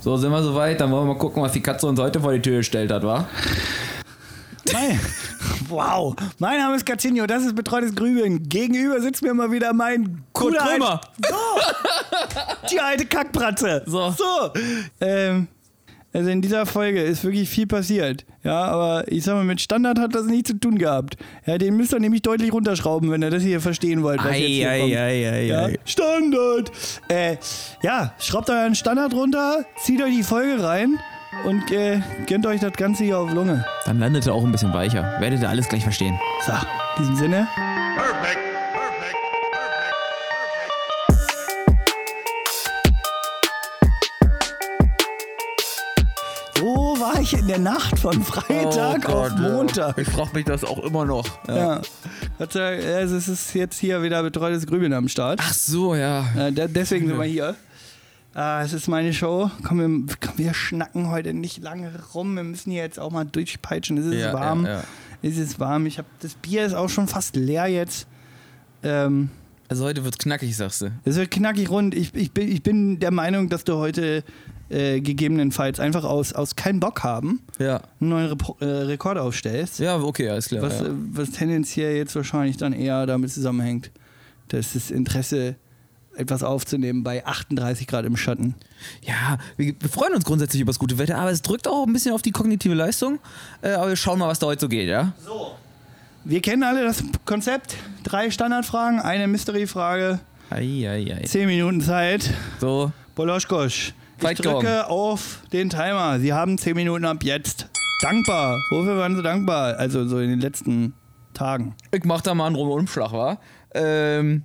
So, sind wir soweit? Dann wollen wir mal gucken, was die Katze uns heute vor die Tür gestellt hat, wa? Nein. Wow. Mein Name ist Catinho, das ist Betreutes Grübeln. Gegenüber sitzt mir mal wieder mein Kurt Krömer. Alt- So. Die alte Kackbratze. So. So. Ähm, also in dieser Folge ist wirklich viel passiert. Ja, aber ich sag mal, mit Standard hat das nichts zu tun gehabt. Ja, den müsst ihr nämlich deutlich runterschrauben, wenn ihr das hier verstehen wollt, was jetzt hier kommt. Ja? Standard. Äh, ja, schraubt euren Standard runter, zieht euch die Folge rein und äh, gönnt euch das Ganze hier auf Lunge. Dann landet er auch ein bisschen weicher. Werdet ihr alles gleich verstehen. So, in diesem Sinne. Ich in der Nacht von Freitag auf Montag? Ich frage mich das auch immer noch. Ja. Gott Dank, Also es ist jetzt hier wieder betreutes Grübeln am Start. Ach so, ja. Äh, de- deswegen sind wir hier. Ah, es ist meine Show. Komm, wir, komm, wir schnacken heute nicht lange rum. Wir müssen hier jetzt auch mal durchpeitschen. Es ist Ja, warm. ja, ja. Es ist warm. Ich hab, das Bier ist auch schon fast leer jetzt. Ähm, Also heute wird's knackig, sagst du. es wird knackig rund. Ich, ich, bin, ich bin der Meinung, dass du heute äh, gegebenenfalls einfach aus, aus keinen Bock haben Ja. einen neuen Repo äh, Rekord aufstellst. Ja, okay, alles klar. Was, ja. äh, was tendenziell jetzt wahrscheinlich dann eher damit zusammenhängt, dass das Interesse, etwas aufzunehmen bei 38 Grad im Schatten. Ja, wir, wir freuen uns grundsätzlich über das gute Wetter, aber es drückt auch ein bisschen auf die kognitive Leistung. Äh, aber wir schauen mal, was da heute so geht, ja? Wir kennen alle das Konzept. Drei Standardfragen, eine Mystery-Frage. 10 Minuten Zeit. So, Boloschkosch, ich Fight drücke Gong. auf den Timer. Sie haben 10 Minuten ab jetzt. Dankbar. Wofür waren Sie dankbar? Also so in den letzten Tagen. ich mach da mal einen Umschlag, wa? Ähm,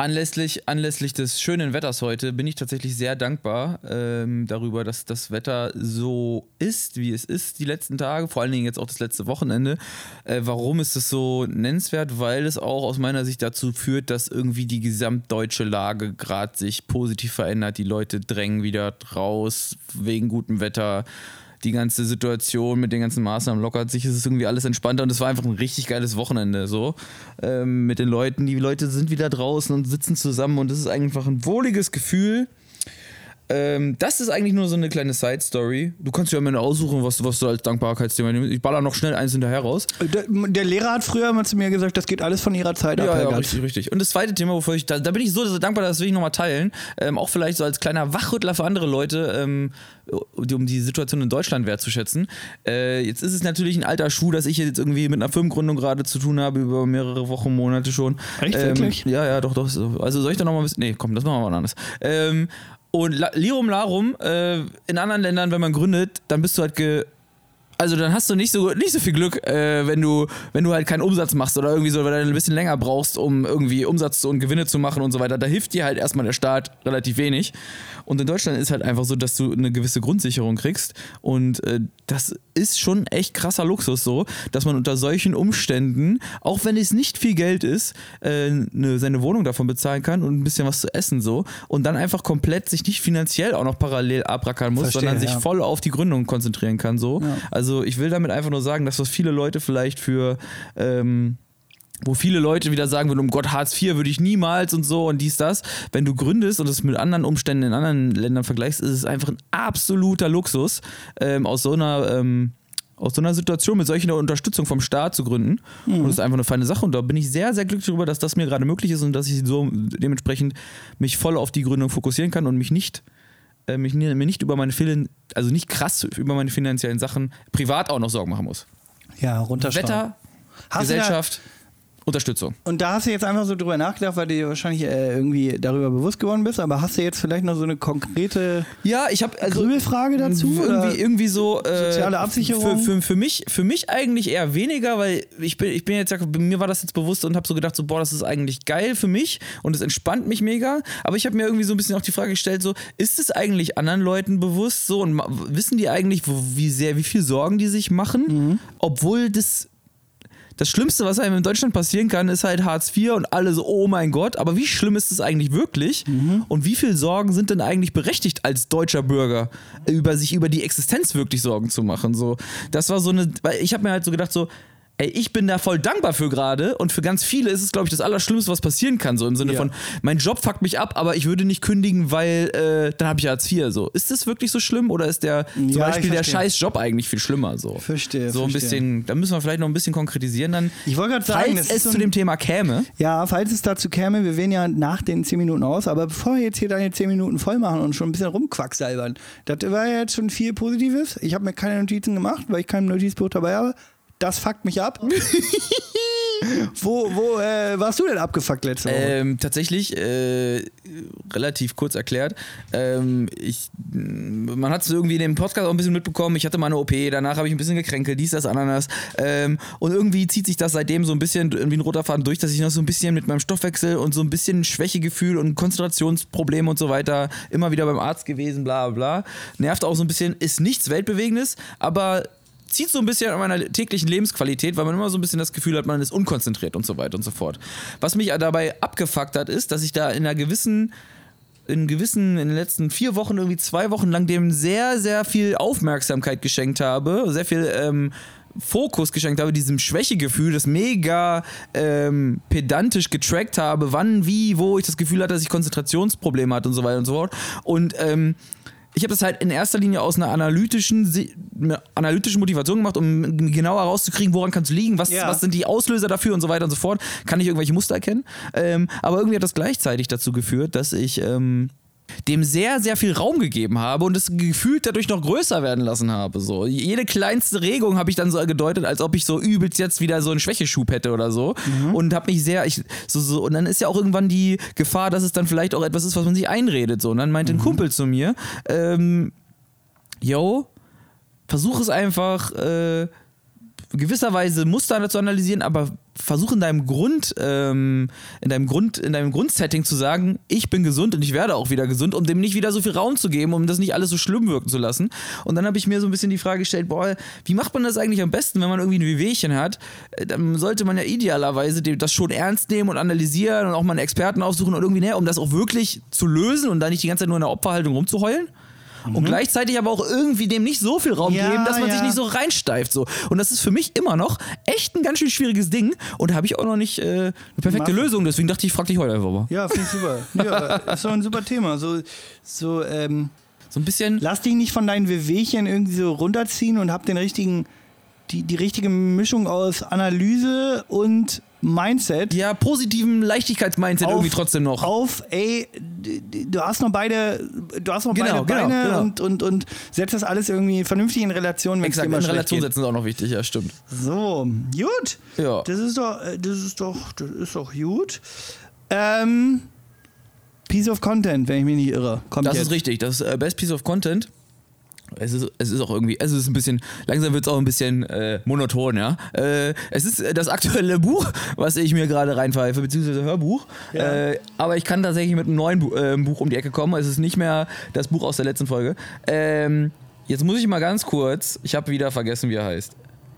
anlässlich, anlässlich des schönen Wetters heute bin ich tatsächlich sehr dankbar ähm, darüber, dass das Wetter so ist, wie es ist die letzten Tage, vor allen Dingen jetzt auch das letzte Wochenende. Äh, warum ist es so nennenswert? Weil es auch aus meiner Sicht dazu führt, dass irgendwie die gesamtdeutsche Lage gerade sich positiv verändert. Die Leute drängen wieder raus wegen gutem Wetter. Die ganze Situation mit den ganzen Maßnahmen lockert sich, es ist irgendwie alles entspannter und es war einfach ein richtig geiles Wochenende so ähm, mit den Leuten. Die Leute sind wieder draußen und sitzen zusammen und es ist einfach ein wohliges Gefühl. Ähm, das ist eigentlich nur so eine kleine Side-Story. Du kannst ja am Ende aussuchen, was, was du als Dankbarkeitsthema nimmst. Ich baller noch schnell eins hinterher raus. Der, der Lehrer hat früher mal zu mir gesagt, das geht alles von ihrer Zeit ab. Ja, Herr ja, richtig, richtig. Und das zweite Thema, wofür ich, da, da bin ich so, so dankbar, das will ich nochmal teilen. Ähm, auch vielleicht so als kleiner Wachrüttler für andere Leute, ähm, die- um die Situation in Deutschland wertzuschätzen. Äh, jetzt ist es natürlich ein alter Schuh, dass ich jetzt irgendwie mit einer Firmengründung gerade zu tun habe, über mehrere Wochen, Monate schon. Echt, ähm, wirklich? Ja, ja, doch, doch. so. Also soll ich da nochmal ein bisschen. Nee, komm, das machen wir mal anders. Ähm, und La Lirum Larum, äh, in anderen Ländern, wenn man gründet, dann bist du halt ge also dann hast du nicht so, nicht so viel Glück, äh, wenn, du, wenn du halt keinen Umsatz machst oder irgendwie so, weil du ein bisschen länger brauchst, um irgendwie Umsatz und Gewinne zu machen und so weiter. Da hilft dir halt erstmal der Staat relativ wenig. Und in Deutschland ist halt einfach so, dass du eine gewisse Grundsicherung kriegst. Und äh, das ist schon echt krasser Luxus so, dass man unter solchen Umständen, auch wenn es nicht viel Geld ist, äh, ne, seine Wohnung davon bezahlen kann und ein bisschen was zu essen so. Und dann einfach komplett sich nicht finanziell auch noch parallel abrackern muss, Verstehe, sondern sich ja. voll auf die Gründung konzentrieren kann so. Also ich will damit einfach nur sagen, dass was viele Leute vielleicht für ähm, wo viele Leute wieder sagen würden, um Gott, Hartz IV würde ich niemals und so und dies, das. Wenn du gründest und es mit anderen Umständen in anderen Ländern vergleichst, ist es einfach ein absoluter Luxus, ähm, aus so einer ähm, aus so einer Situation mit solcher Unterstützung vom Staat zu gründen. Und das ist einfach eine feine Sache. Und da bin ich sehr, sehr glücklich darüber, dass das mir gerade möglich ist und dass ich so dementsprechend mich voll auf die Gründung fokussieren kann und mich nicht, äh, mich, mir nicht über meine Finan also nicht krass über meine finanziellen Sachen privat auch noch Sorgen machen muss. Ja, runterschrauben. Wetter, Hast du Gesellschaft, Unterstützung. Und da hast du jetzt einfach so drüber nachgedacht, weil du dir wahrscheinlich äh, irgendwie darüber bewusst geworden bist, aber hast du jetzt vielleicht noch so eine konkrete Ja, ich habe also Grübelfrage dazu? irgendwie, irgendwie so äh, Soziale Absicherung? Für, für, für, mich, für mich eigentlich eher weniger, weil ich bin, ich bin jetzt, ja- mir war das jetzt bewusst und habe so gedacht, so, boah, das ist eigentlich geil für mich und es entspannt mich mega. Aber ich habe mir irgendwie so ein bisschen auch die Frage gestellt, so, ist es eigentlich anderen Leuten bewusst so und wissen die eigentlich, wie sehr, wie viel Sorgen die sich machen, Mhm. obwohl das das Schlimmste, was einem in Deutschland passieren kann, ist halt Hartz IV und alle so, oh mein Gott, aber wie schlimm ist es eigentlich wirklich? Und wie viel Sorgen sind denn eigentlich berechtigt als deutscher Bürger, über sich über die Existenz wirklich Sorgen zu machen? So, das war so eine, weil ich habe mir halt so gedacht, so, ey, ich bin da voll dankbar für gerade und für ganz viele ist es, glaube ich, das Allerschlimmste, was passieren kann, so im Sinne Ja. von, mein Job fuckt mich ab, aber ich würde nicht kündigen, weil äh, dann habe ich Hartz IV. So. Ist das wirklich so schlimm oder ist der zum Ja, Beispiel der scheiß Job eigentlich viel schlimmer? So, Verstehe, so ein verstehe. bisschen, da müssen wir vielleicht noch ein bisschen konkretisieren dann. Ich wollte gerade sagen, falls es so zu ein- dem Thema käme, Ja, falls es dazu käme, wir wählen ja nach den 10 Minuten aus, aber bevor wir jetzt hier deine 10 Minuten voll machen und schon ein bisschen rumquacksalbern, das war ja jetzt schon viel Positives. Ich habe mir keine Notizen gemacht, weil ich kein Notizbuch dabei habe. Das fuckt mich ab. wo wo äh, warst du denn abgefuckt letzte Woche? Ähm, tatsächlich, äh, relativ kurz erklärt, ähm, ich, man hat es irgendwie in dem Podcast auch ein bisschen mitbekommen, ich hatte mal eine OP, danach habe ich ein bisschen gekränkelt, dies, das, Ananas ähm, und irgendwie zieht sich das seitdem so ein bisschen wie ein roter Faden durch, dass ich noch so ein bisschen mit meinem Stoffwechsel und so ein bisschen Schwächegefühl und Konzentrationsprobleme und so weiter immer wieder beim Arzt gewesen, bla bla bla. Nervt auch so ein bisschen, ist nichts Weltbewegendes, aber zieht so ein bisschen an meiner täglichen Lebensqualität, weil man immer so ein bisschen das Gefühl hat, man ist unkonzentriert und so weiter und so fort. Was mich dabei abgefuckt hat, ist, dass ich da in einer gewissen in gewissen, in den letzten vier Wochen, irgendwie zwei Wochen lang dem sehr, sehr viel Aufmerksamkeit geschenkt habe, sehr viel ähm, Fokus geschenkt habe, diesem Schwächegefühl, das mega ähm, pedantisch getrackt habe, wann, wie, wo ich das Gefühl hatte, dass ich Konzentrationsprobleme hatte und so weiter und so fort. Und ähm, ich habe das halt in erster Linie aus einer analytischen, einer analytischen Motivation gemacht, um genauer herauszukriegen, woran kann es liegen, was, Ja. was sind die Auslöser dafür und so weiter und so fort. Kann ich irgendwelche Muster erkennen? Ähm, aber irgendwie hat das gleichzeitig dazu geführt, dass ich ähm, dem sehr, sehr viel Raum gegeben habe und es gefühlt dadurch noch größer werden lassen habe. So. Jede kleinste Regung habe ich dann so gedeutet, als ob ich so übelst jetzt wieder so einen Schwächeschub hätte oder so. Und habe mich sehr, ich, so, so, und dann ist ja auch irgendwann die Gefahr, dass es dann vielleicht auch etwas ist, was man sich einredet. So. Und dann meinte ein Kumpel zu mir, ähm, yo, versuch es einfach äh, gewisserweise Muster zu analysieren, aber versuch in deinem Grund, ähm, in deinem Grund, in deinem Grundsetting zu sagen, ich bin gesund und ich werde auch wieder gesund, um dem nicht wieder so viel Raum zu geben, um das nicht alles so schlimm wirken zu lassen. Und dann habe ich mir so ein bisschen die Frage gestellt, boah, wie macht man das eigentlich am besten, wenn man irgendwie ein Wehwehchen hat? Äh, Dann sollte man ja idealerweise das schon ernst nehmen und analysieren und auch mal einen Experten aufsuchen und irgendwie, ne, um das auch wirklich zu lösen und da nicht die ganze Zeit nur in der Opferhaltung rumzuheulen. Und gleichzeitig aber auch irgendwie dem nicht so viel Raum Ja, geben, dass man sich ja. nicht so reinsteift. So. Und das ist für mich immer noch echt ein ganz schön schwieriges Ding. Und da habe ich auch noch nicht äh, eine perfekte Masse. Lösung. Deswegen dachte ich, frag dich heute einfach mal. ja, finde ich super. Ja, ist doch ein super Thema. So, so ähm, So ein bisschen. lass dich nicht von deinen Wehwehchen irgendwie so runterziehen und hab den richtigen, die, die richtige Mischung aus Analyse und Mindset. Ja, positiven Leichtigkeitsmindset auf- irgendwie trotzdem noch. Auf, ey, du hast noch beide, du hast noch Genau, beide genau, Beine genau. Und, und, und setzt das alles irgendwie vernünftig in Relation, Exakt, in Relation geht. setzen ist auch noch wichtig, ja, stimmt. So, gut. Ja. Das ist doch, äh, das ist doch, das ist doch gut. Ähm, Piece of Content, wenn ich mich nicht irre. Kommt Das jetzt. ist richtig. Das äh, Best Piece of Content. Es ist, es ist auch irgendwie, es ist ein bisschen, langsam wird es auch ein bisschen äh, monoton, ja. Äh, es ist äh, das aktuelle Buch, was ich mir gerade reinpfeife, beziehungsweise Hörbuch. Ja. Äh, aber ich kann tatsächlich mit einem neuen Bu äh, Buch um die Ecke kommen. Es ist nicht mehr das Buch aus der letzten Folge. Ähm, jetzt muss ich mal ganz kurz, ich habe wieder vergessen, wie er heißt.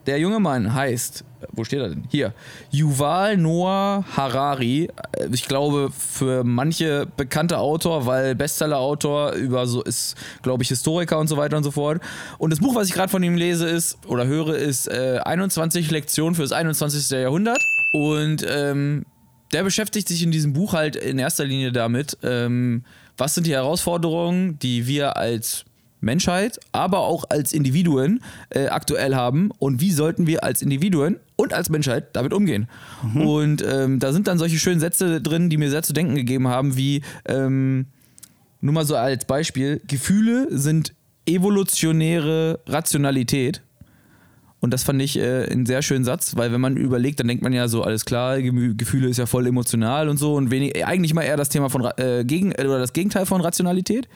Der junge Mann heißt, wo steht er denn? Hier. Yuval Noah Harari. Äh, Ich glaube, für manche bekannter Autor, weil Bestseller-Autor über so ist, glaube ich, Historiker und so weiter und so fort. Und das Buch, was ich gerade von ihm lese, ist oder höre, ist äh, 21 Lektionen für das 21. Jahrhundert. Und ähm, der beschäftigt sich in diesem Buch halt in erster Linie damit, ähm, was sind die Herausforderungen, die wir als Menschheit, aber auch als Individuen äh, aktuell haben und wie sollten wir als Individuen und als Menschheit damit umgehen. Und ähm, da sind dann solche schönen Sätze drin, die mir sehr zu denken gegeben haben, wie ähm, nur mal so als Beispiel, Gefühle sind evolutionäre Rationalität. Und das fand ich äh, einen sehr schönen Satz, weil wenn man überlegt, dann denkt man ja so, alles klar, Gemü Gefühle ist ja voll emotional und so und wenig, eigentlich mal eher das Thema von äh, gegen äh, oder das Gegenteil von Rationalität.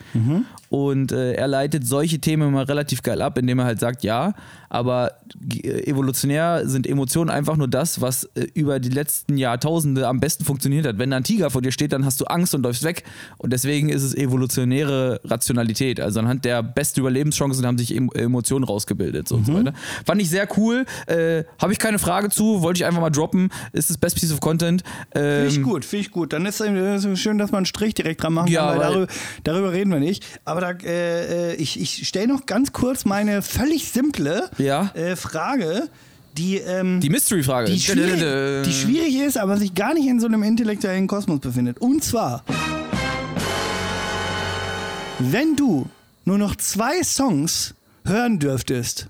Und äh, er leitet solche Themen mal relativ geil ab, indem er halt sagt, ja, aber äh, evolutionär sind Emotionen einfach nur das, was äh, über die letzten Jahrtausende am besten funktioniert hat. Wenn da ein Tiger vor dir steht, dann hast du Angst und läufst weg. Und deswegen ist es evolutionäre Rationalität. Also anhand der besten Überlebenschancen haben sich em Emotionen rausgebildet so und so weiter. Fand ich sehr cool. Äh, Habe ich keine Frage zu, wollte ich einfach mal droppen. Ist das Best Piece of Content. Ähm, Finde ich gut, finde ich gut. Dann ist es schön, dass man einen Strich direkt dran machen Ja, kann, weil darüber, darüber reden wir nicht. Aber da, äh, äh, ich, ich stelle noch ganz kurz meine völlig simple Ja. äh, Frage, die, ähm, Die Mystery-Frage. die, schwierig, die schwierig ist, aber sich gar nicht in so einem intellektuellen Kosmos befindet. Und zwar, wenn du nur noch zwei Songs hören dürftest,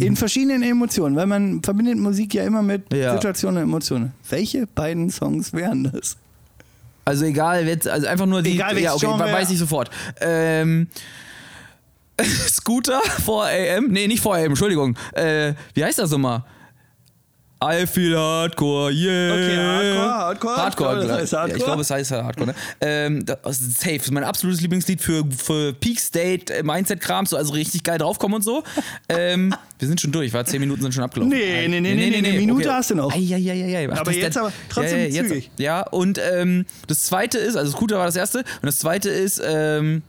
in verschiedenen Emotionen, weil man verbindet Musik ja immer mit Ja. Situationen und Emotionen. Welche beiden Songs wären das? Also egal, jetzt, also einfach nur die. Egal, ja, okay, Genre. weiß ich sofort. Ähm, Scooter 4am? Nee, nicht 4am, Entschuldigung. Äh, wie heißt das nochmal? I feel hardcore, yeah. Okay, Hardcore, Hardcore. Hardcore, Ich glaube, das heißt ja, Hardcore. ich glaube, es heißt Hardcore, ne? Ähm, das ist safe. Das ist mein absolutes Lieblingslied für, für Peak State, äh, Mindset-Kram, so, also richtig geil draufkommen und so. ähm, wir sind schon durch, war zehn Minuten sind schon abgelaufen. Nee, nee, nee, nee, nee, eine Minute hast du noch. Eieieiei. Ach, Aber das- jetzt das- aber trotzdem ja, ja, jetzt, zügig. Ja, und ähm, das zweite ist, also Scooter war das erste, und das zweite ist, ähm,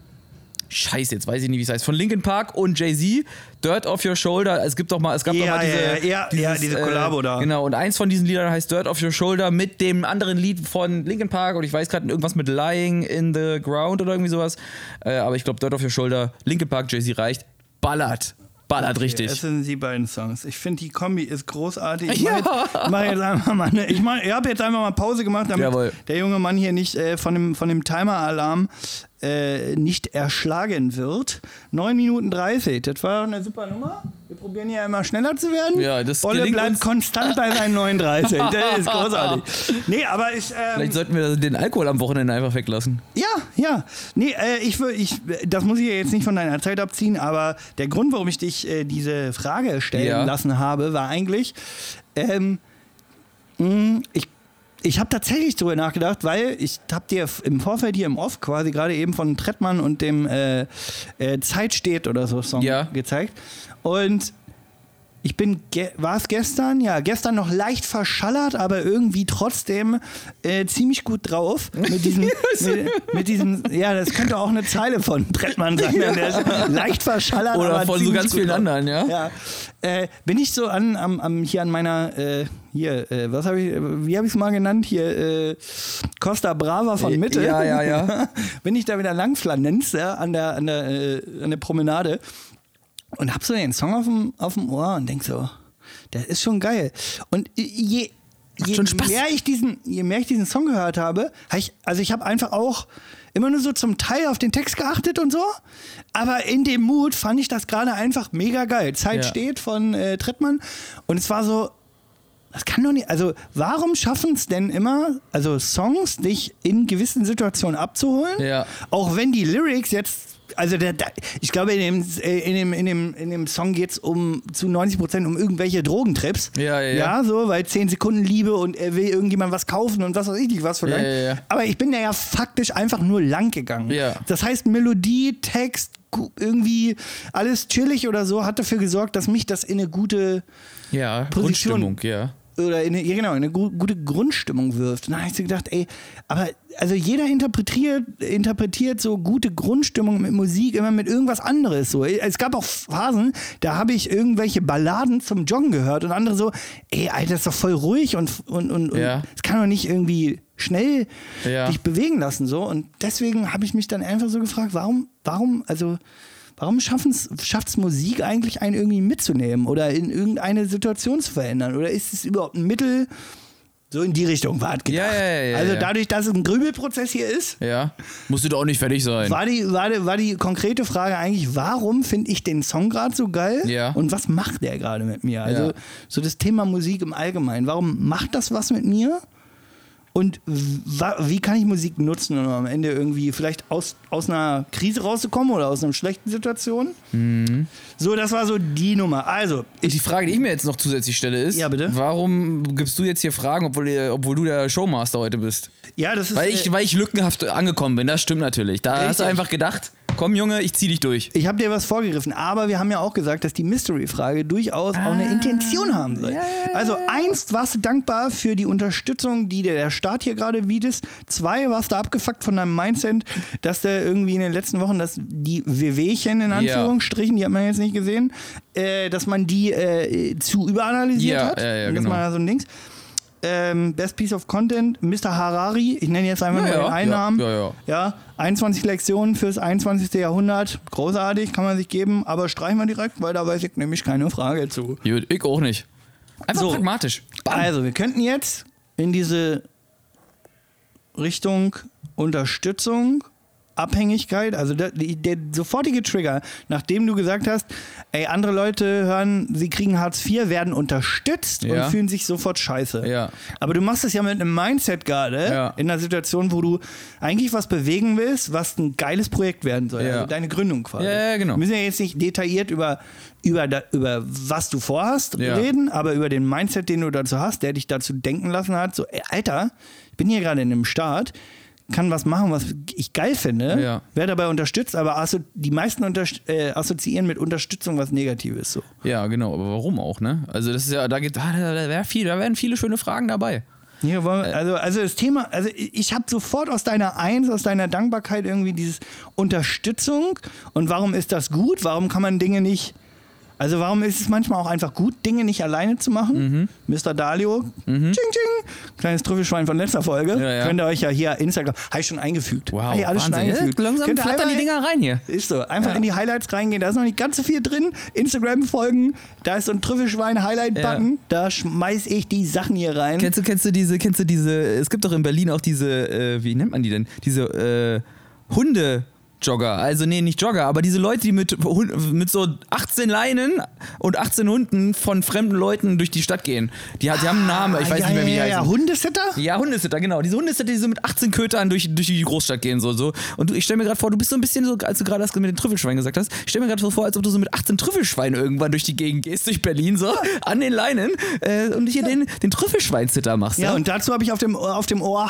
Scheiße, jetzt weiß ich nicht, wie es heißt. Von Linkin Park und Jay-Z, Dirt Off Your Shoulder. Es gibt doch mal, es gab Ja, doch mal ja, diese, ja, ja, diese Kollabo da. Genau, und eins von diesen Liedern heißt Dirt Off Your Shoulder mit dem anderen Lied von Linkin Park und ich weiß gerade irgendwas mit Lying in the Ground oder irgendwie sowas. Äh, aber ich glaube, Dirt Off Your Shoulder, Linkin Park, Jay-Z reicht. Ballert. Ballert richtig. Das sind die beiden Songs. Ich finde, die Kombi ist großartig. Ich Ja. mache jetzt, mach jetzt einfach mal ich, mach, ich habe jetzt einfach mal Pause gemacht, damit Jawohl. der junge Mann hier nicht äh, von dem, von dem Timer-Alarm äh, nicht erschlagen wird. 9 Minuten 30, das war eine super Nummer. Wir probieren hier immer schneller zu werden. Ja, das Bolle bleibt konstant bei seinen 39. Das ist großartig. Nee, aber ich... Ähm, Vielleicht sollten wir den Alkohol am Wochenende einfach weglassen. ja, ja. Nee, äh, ich, ich, das muss ich ja jetzt nicht von deiner Zeit abziehen, aber der Grund, warum ich dich äh, diese Frage stellen Ja. lassen habe, war eigentlich, ähm, mh, ich, ich habe tatsächlich darüber nachgedacht, weil ich habe dir im Vorfeld hier im Off quasi gerade eben von Trettmann und dem äh, äh, Zeit steht oder so Song Ja. gezeigt. Und ich bin, ge war es gestern? Ja, gestern noch leicht verschallert, aber irgendwie trotzdem äh, ziemlich gut drauf. Mit diesem, mit, mit diesem, ja, das könnte auch eine Zeile von Brettmann sein. Der ist leicht verschallert. Oder aber von so ganz vielen drauf. anderen, ja? Ja. Äh, bin ich so an, am, am, hier an meiner, äh, hier, äh, was habe ich, wie habe ich es mal genannt? Hier, äh, Costa Brava von Mitte. Ja, ja, ja. bin ich da wieder lang flanenz, ja, an der, an der, äh, an der Promenade und hab so den Song auf dem, auf dem Ohr und denk so, der ist schon geil. Und je, je mehr ich diesen, je mehr ich diesen Song gehört habe, hab ich, also ich habe einfach auch immer nur so zum Teil auf den Text geachtet und so, aber in dem Mut fand ich das gerade einfach mega geil. Zeit Ja. steht von äh, Trettmann und es war so, das kann doch nicht. Also, warum schaffen es denn immer, also Songs, dich in gewissen Situationen abzuholen? Ja. Auch wenn die Lyrics jetzt. Also, der, der, ich glaube, in dem, äh, in dem, in dem, in dem Song geht es um, zu 90 Prozent um irgendwelche Drogentrips. Ja, ja, ja. Ja, so, weil 10 Sekunden Liebe und er will irgendjemand was kaufen und was weiß ich nicht, was vielleicht. Ja, ja, ja. Aber ich bin da ja faktisch einfach nur lang gegangen. Ja. Das heißt, Melodie, Text, irgendwie alles chillig oder so hat dafür gesorgt, dass mich das in eine gute Ja, Position- Grundstimmung, ja. Oder in eine, ja genau, in eine gu gute Grundstimmung wirft. Und dann habe ich so gedacht, ey, aber also jeder interpretiert, interpretiert so gute Grundstimmung mit Musik immer mit irgendwas anderes. So. Es gab auch Phasen, da habe ich irgendwelche Balladen zum Joggen gehört und andere so, ey, Alter, das ist doch voll ruhig und und und und es kann doch nicht irgendwie schnell Ja. dich bewegen lassen so. Und deswegen habe ich mich dann einfach so gefragt, warum, warum, also Warum schafft es Musik eigentlich, einen irgendwie mitzunehmen oder in irgendeine Situation zu verändern? Oder ist es überhaupt ein Mittel, so in die Richtung war es gedacht? Ja, ja, ja, also dadurch, dass es ein Grübelprozess hier ist, Ja. Musst du doch auch nicht fertig sein. war die, war die, war die konkrete Frage eigentlich, warum finde ich den Song gerade so geil? Ja. Und was macht der gerade mit mir? Also so das Thema Musik im Allgemeinen. Warum macht das was mit mir? Und wie kann ich Musik nutzen, um am Ende irgendwie vielleicht aus, aus einer Krise rauszukommen oder aus einer schlechten Situation? Mhm. So, das war so die Nummer. Also, Und die Frage, die ich mir jetzt noch zusätzlich stelle, ist: Ja, bitte. Warum gibst du jetzt hier Fragen, obwohl, obwohl du der Showmaster heute bist? ja, das ist. Weil äh, ich, weil ich lückenhaft angekommen bin, das stimmt natürlich. Da hast du Richtig. einfach gedacht: Komm, Junge, ich zieh dich durch. Ich habe dir was vorgegriffen, aber wir haben ja auch gesagt, dass die Mystery-Frage durchaus auch eine Intention haben soll. Also eins, warst du dankbar für die Unterstützung, die dir der Staat hier gerade bietet. Zwei, warst du abgefuckt von deinem Mindset, dass der irgendwie in den letzten Wochen, dass die WWchen in Anführungsstrichen, die hat man jetzt nicht gesehen, äh, dass man die äh, zu überanalysiert Ja, hat. ja, ja, das genau. war ja so ein Dings. Ähm, Best Piece of Content, Mr. Harari, ich nenne jetzt einfach Ja, nur den einen ja, Namen. ja, ja. Ja, 21 Lektionen fürs 21. Jahrhundert, großartig, kann man sich geben, aber streichen wir direkt, weil da weiß ich nämlich keine Frage zu. Gut, ich auch nicht. Einfach So. pragmatisch. Bam. Also, wir könnten jetzt in diese Richtung Unterstützung, Abhängigkeit, also der, der sofortige Trigger, nachdem du gesagt hast, ey, andere Leute hören, sie kriegen Hartz IV, werden unterstützt Ja. und fühlen sich sofort scheiße. Ja. Aber du machst es ja mit einem Mindset gerade, Ja. in einer Situation, wo du eigentlich was bewegen willst, was ein geiles Projekt werden soll. Ja. Also deine Gründung quasi. Ja, ja, genau. Wir müssen ja jetzt nicht detailliert über, über, über was du vorhast reden, aber über den Mindset, den du dazu hast, der dich dazu denken lassen hat, so, ey, Alter, ich bin hier gerade in einem Start, kann was machen, was ich geil finde, Ja. werde dabei unterstützt, aber die meisten äh, assoziieren mit Unterstützung was Negatives. So. Ja, genau, aber warum auch, ne? Also das ist ja, da geht, da, da, wär viel, da wären viele schöne Fragen dabei. Wollen wir, also, also das Thema, also ich habe sofort aus deiner Eins, aus deiner Dankbarkeit irgendwie dieses Unterstützung und warum ist das gut? Warum kann man Dinge nicht, also warum ist es manchmal auch einfach gut, Dinge nicht alleine zu machen? Mr. Dalio, ching ching, kleines Trüffelschwein von letzter Folge, Ja, ja. könnt ihr euch ja hier Instagram, habe ich schon eingefügt. Wow, ich alles schon Wahnsinn. eingefügt. Ja, langsam Könnt flattern einfach- die Dinger rein hier. Ist so. Einfach in die Highlights reingehen. Da ist noch nicht ganz so viel drin. Instagram folgen. Da ist so ein Trüffelschwein-Highlight-Button. Da schmeiß ich die Sachen hier rein. Kennst du, kennst du diese, kennst du diese, es gibt doch in Berlin auch diese, äh, wie nennt man die denn? Diese äh, Hunde. Jogger, also nee, nicht Jogger, aber diese Leute, die mit, mit so 18 Leinen und 18 Hunden von fremden Leuten durch die Stadt gehen. Die, hat- die haben einen Namen, ich weiß Ah, ja, nicht mehr, wie ja, die ja, heißen. ja. Hundesitter? Ja, Hundesitter, genau. Diese Hundesitter, die so mit 18 Kötern durch, durch die Großstadt gehen. So, so. Und du, ich stelle mir gerade vor, du bist so ein bisschen so, als du gerade das mit den Trüffelschweinen gesagt hast, ich stelle mir gerade so vor, als ob du so mit 18 Trüffelschweinen irgendwann durch die Gegend gehst, durch Berlin, so, an den Leinen äh, und hier den, den Trüffelschweinsitter machst. Ja, und dazu habe ich auf dem, auf dem Ohr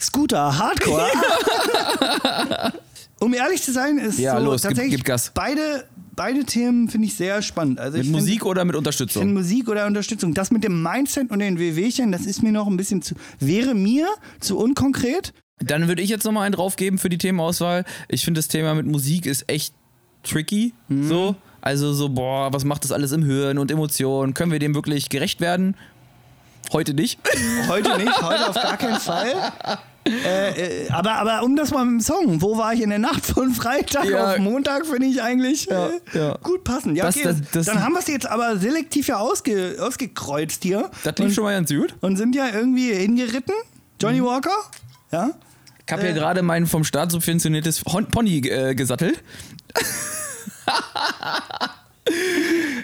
Scooter, Hardcore. um ehrlich zu sein, ist Ja, so los, gib- tatsächlich gib Gas. beide, beide Themen finde ich sehr spannend. Also mit ich Musik find, oder mit ich Unterstützung? Musik oder Unterstützung. Das mit dem Mindset und den WWchen, das ist mir noch ein bisschen zu, wäre mir zu unkonkret. Dann würde ich jetzt nochmal einen draufgeben für die Themenauswahl. Ich finde, das Thema mit Musik ist echt tricky. Mhm. So. Also so, boah, was macht das alles im Hirn und Emotionen? Können wir dem wirklich gerecht werden? Heute nicht. Heute nicht, heute auf gar keinen Fall. Äh, äh, aber, aber um das mal mit dem Song, wo war ich in der Nacht von Freitag Ja. auf Montag, finde ich eigentlich äh, ja. gut passend. Ja, Das- okay, das- das- dann haben wir es jetzt aber selektiv ja ausge, ausgekreuzt hier Das lief und, schon mal ganz gut. und sind ja irgendwie hingeritten. Johnny Mhm. Walker, ja. Ich habe ja gerade mein vom Staat subventioniertes Pony äh, gesattelt.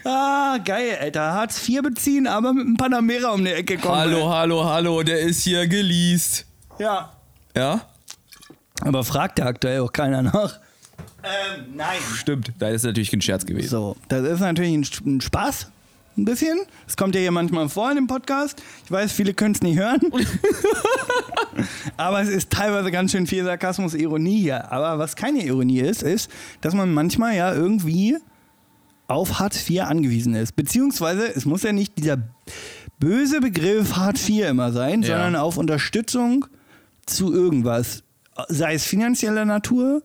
Ah, geil, Alter. Hartz IV beziehen, aber mit einem Panamera um die Ecke kommen. Hallo, hallo, hallo, der ist hier geleast. Ja. Ja? Aber fragt ja aktuell auch keiner nach. Ähm, nein. Stimmt. Da ist natürlich ein Scherz gewesen. So, das ist natürlich ein, ein Spaß. Ein bisschen. Das kommt ja hier manchmal vor in dem Podcast. Ich weiß, viele können es nicht hören. Aber es ist teilweise ganz schön viel Sarkasmus, Ironie hier. Aber was keine Ironie ist, ist, dass man manchmal ja irgendwie auf Hartz IV angewiesen ist. Beziehungsweise, es muss ja nicht dieser böse Begriff Hartz IV immer sein, Ja. sondern auf Unterstützung zu irgendwas. Sei es finanzieller Natur,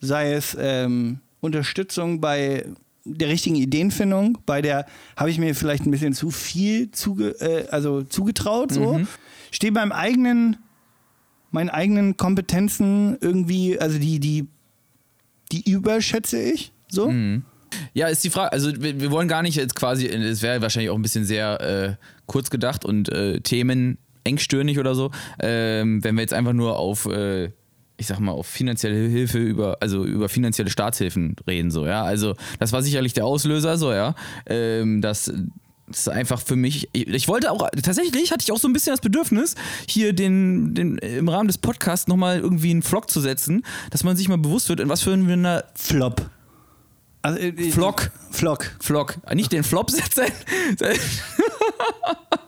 sei es ähm, Unterstützung bei der richtigen Ideenfindung, bei der habe ich mir vielleicht ein bisschen zu viel zuge äh, also zugetraut. So. Stehe beim eigenen, meinen eigenen Kompetenzen irgendwie, also die, die, die überschätze ich. So. Ja, ist die Frage, also wir, wir wollen gar nicht jetzt quasi, es wäre wahrscheinlich auch ein bisschen sehr äh, kurz gedacht und äh, Themen engstirnig oder so, ähm, wenn wir jetzt einfach nur auf, äh, ich sag mal, auf finanzielle Hilfe über, also über finanzielle Staatshilfen reden, so, ja. Also das war sicherlich der Auslöser, so, ja. Ähm, das das ist einfach für mich. Ich wollte auch, tatsächlich hatte ich auch so ein bisschen das Bedürfnis, hier den, den im Rahmen des Podcasts nochmal irgendwie einen Vlog zu setzen, dass man sich mal bewusst wird, in was für einer Flop. Also, Flock. Flock. Vlog, nicht den Flop setzen.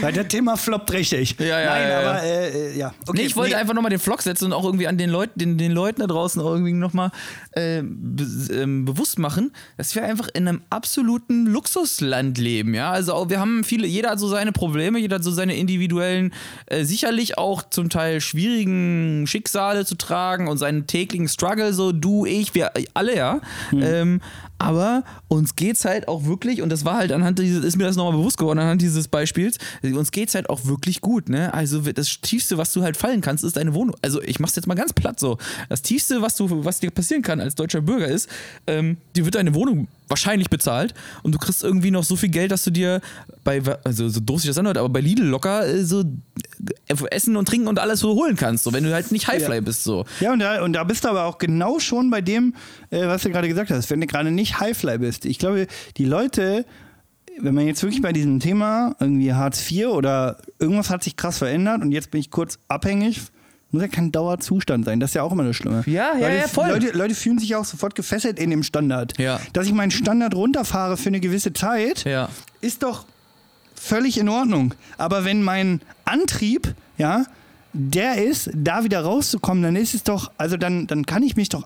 Weil das Thema floppt richtig. Ja, ja, Nein, ja, ja. aber äh, äh, ja. Okay, nee, ich wollte nee. einfach nochmal den Vlog setzen und auch irgendwie an den Leuten, den, den Leuten da draußen auch irgendwie nochmal äh, be ähm, bewusst machen, dass wir einfach in einem absoluten Luxusland leben, ja. Also wir haben viele, jeder hat so seine Probleme, jeder hat so seine individuellen, äh, sicherlich auch zum Teil schwierigen Schicksale zu tragen und seinen täglichen Struggle, so du, ich, wir alle, ja. Ähm, aber uns geht's halt auch wirklich, und das war halt anhand dieses, ist mir das nochmal bewusst geworden, anhand dieses Beispiels, uns geht's halt auch wirklich gut, ne? Also das Tiefste, was du halt fallen kannst, ist deine Wohnung. Also ich mach's jetzt mal ganz platt so. Das Tiefste, was du, was dir passieren kann als deutscher Bürger ist, ähm, dir wird deine Wohnung wahrscheinlich bezahlt und du kriegst irgendwie noch so viel Geld, dass du dir bei, also so doof sich das anhört, aber bei Lidl locker äh, so äh, Essen und Trinken und alles so holen kannst, so wenn du halt nicht Highfly Ja. bist, so. Ja, und da, und da bist du aber auch genau schon bei dem, äh, was du gerade gesagt hast, wenn du gerade nicht Highfly bist. Ich glaube, die Leute, wenn man jetzt wirklich bei diesem Thema irgendwie Hartz IV oder irgendwas hat sich krass verändert und jetzt bin ich kurz abhängig, muss ja kein Dauerzustand sein. Das ist ja auch immer das Schlimme. Ja, ja, Leute, ja, voll. Leute, Leute fühlen sich auch sofort gefesselt in dem Standard. Ja. Dass ich meinen Standard runterfahre für eine gewisse Zeit, Ja. ist doch völlig in Ordnung. Aber wenn mein Antrieb, ja, der ist, da wieder rauszukommen, dann ist es doch, also dann, dann kann ich mich doch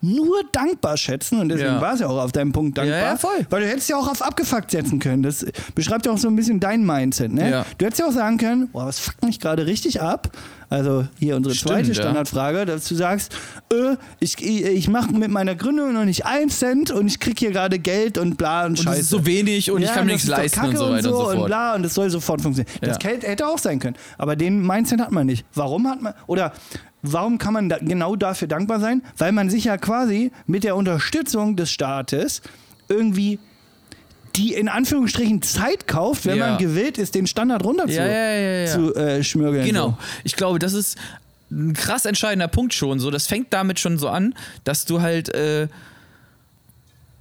nur dankbar schätzen und deswegen Ja. war es ja auch auf deinem Punkt dankbar. Ja, ja, voll. Weil du hättest ja auch auf abgefuckt setzen können. Das beschreibt ja auch so ein bisschen dein Mindset, ne? Ja. Du hättest ja auch sagen können, boah, was fuckt mich gerade richtig ab? Also hier unsere Stimmt, zweite ja. Standardfrage, dass du sagst, äh, ich, ich, ich mache mit meiner Gründung noch nicht einen Cent und ich krieg hier gerade Geld und bla und Und Scheiße. das ist so wenig und ich kann mir das nichts leisten und so weiter und so und fort. bla und das soll sofort funktionieren. Das Ja. hätte- hätte auch sein können. Aber den Mindset hat man nicht. Warum hat man, oder warum kann man da genau dafür dankbar sein? Weil man sich ja quasi mit der Unterstützung des Staates irgendwie die in Anführungsstrichen Zeit kauft, wenn Ja. man gewillt ist, den Standard runter Ja, ja, zu äh, schmürgeln. Genau. Ich glaube, das ist ein krass entscheidender Punkt schon. So, das fängt damit schon so an, dass du halt. Äh,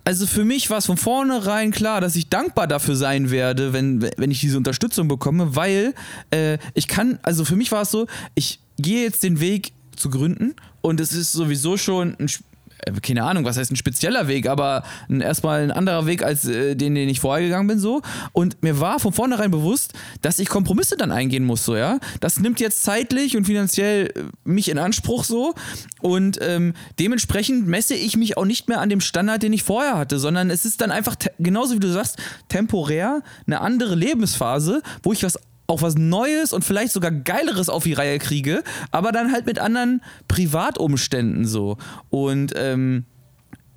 also für mich war es von vornherein klar, dass ich dankbar dafür sein werde, wenn, wenn ich diese Unterstützung bekomme, weil äh, ich kann, also für mich war es so, ich gehe jetzt den Weg zu gründen und es ist sowieso schon ein, keine Ahnung, was heißt ein spezieller Weg, aber erstmal ein anderer Weg als äh, den, den ich vorher gegangen bin, so. Und mir war von vornherein bewusst, dass ich Kompromisse dann eingehen muss, so, ja. Das nimmt jetzt zeitlich und finanziell äh, mich in Anspruch, so. Und ähm, dementsprechend messe ich mich auch nicht mehr an dem Standard, den ich vorher hatte, sondern es ist dann einfach, genauso wie du sagst, temporär eine andere Lebensphase, wo ich was auch was Neues und vielleicht sogar Geileres auf die Reihe kriege, aber dann halt mit anderen Privatumständen so. Und ähm,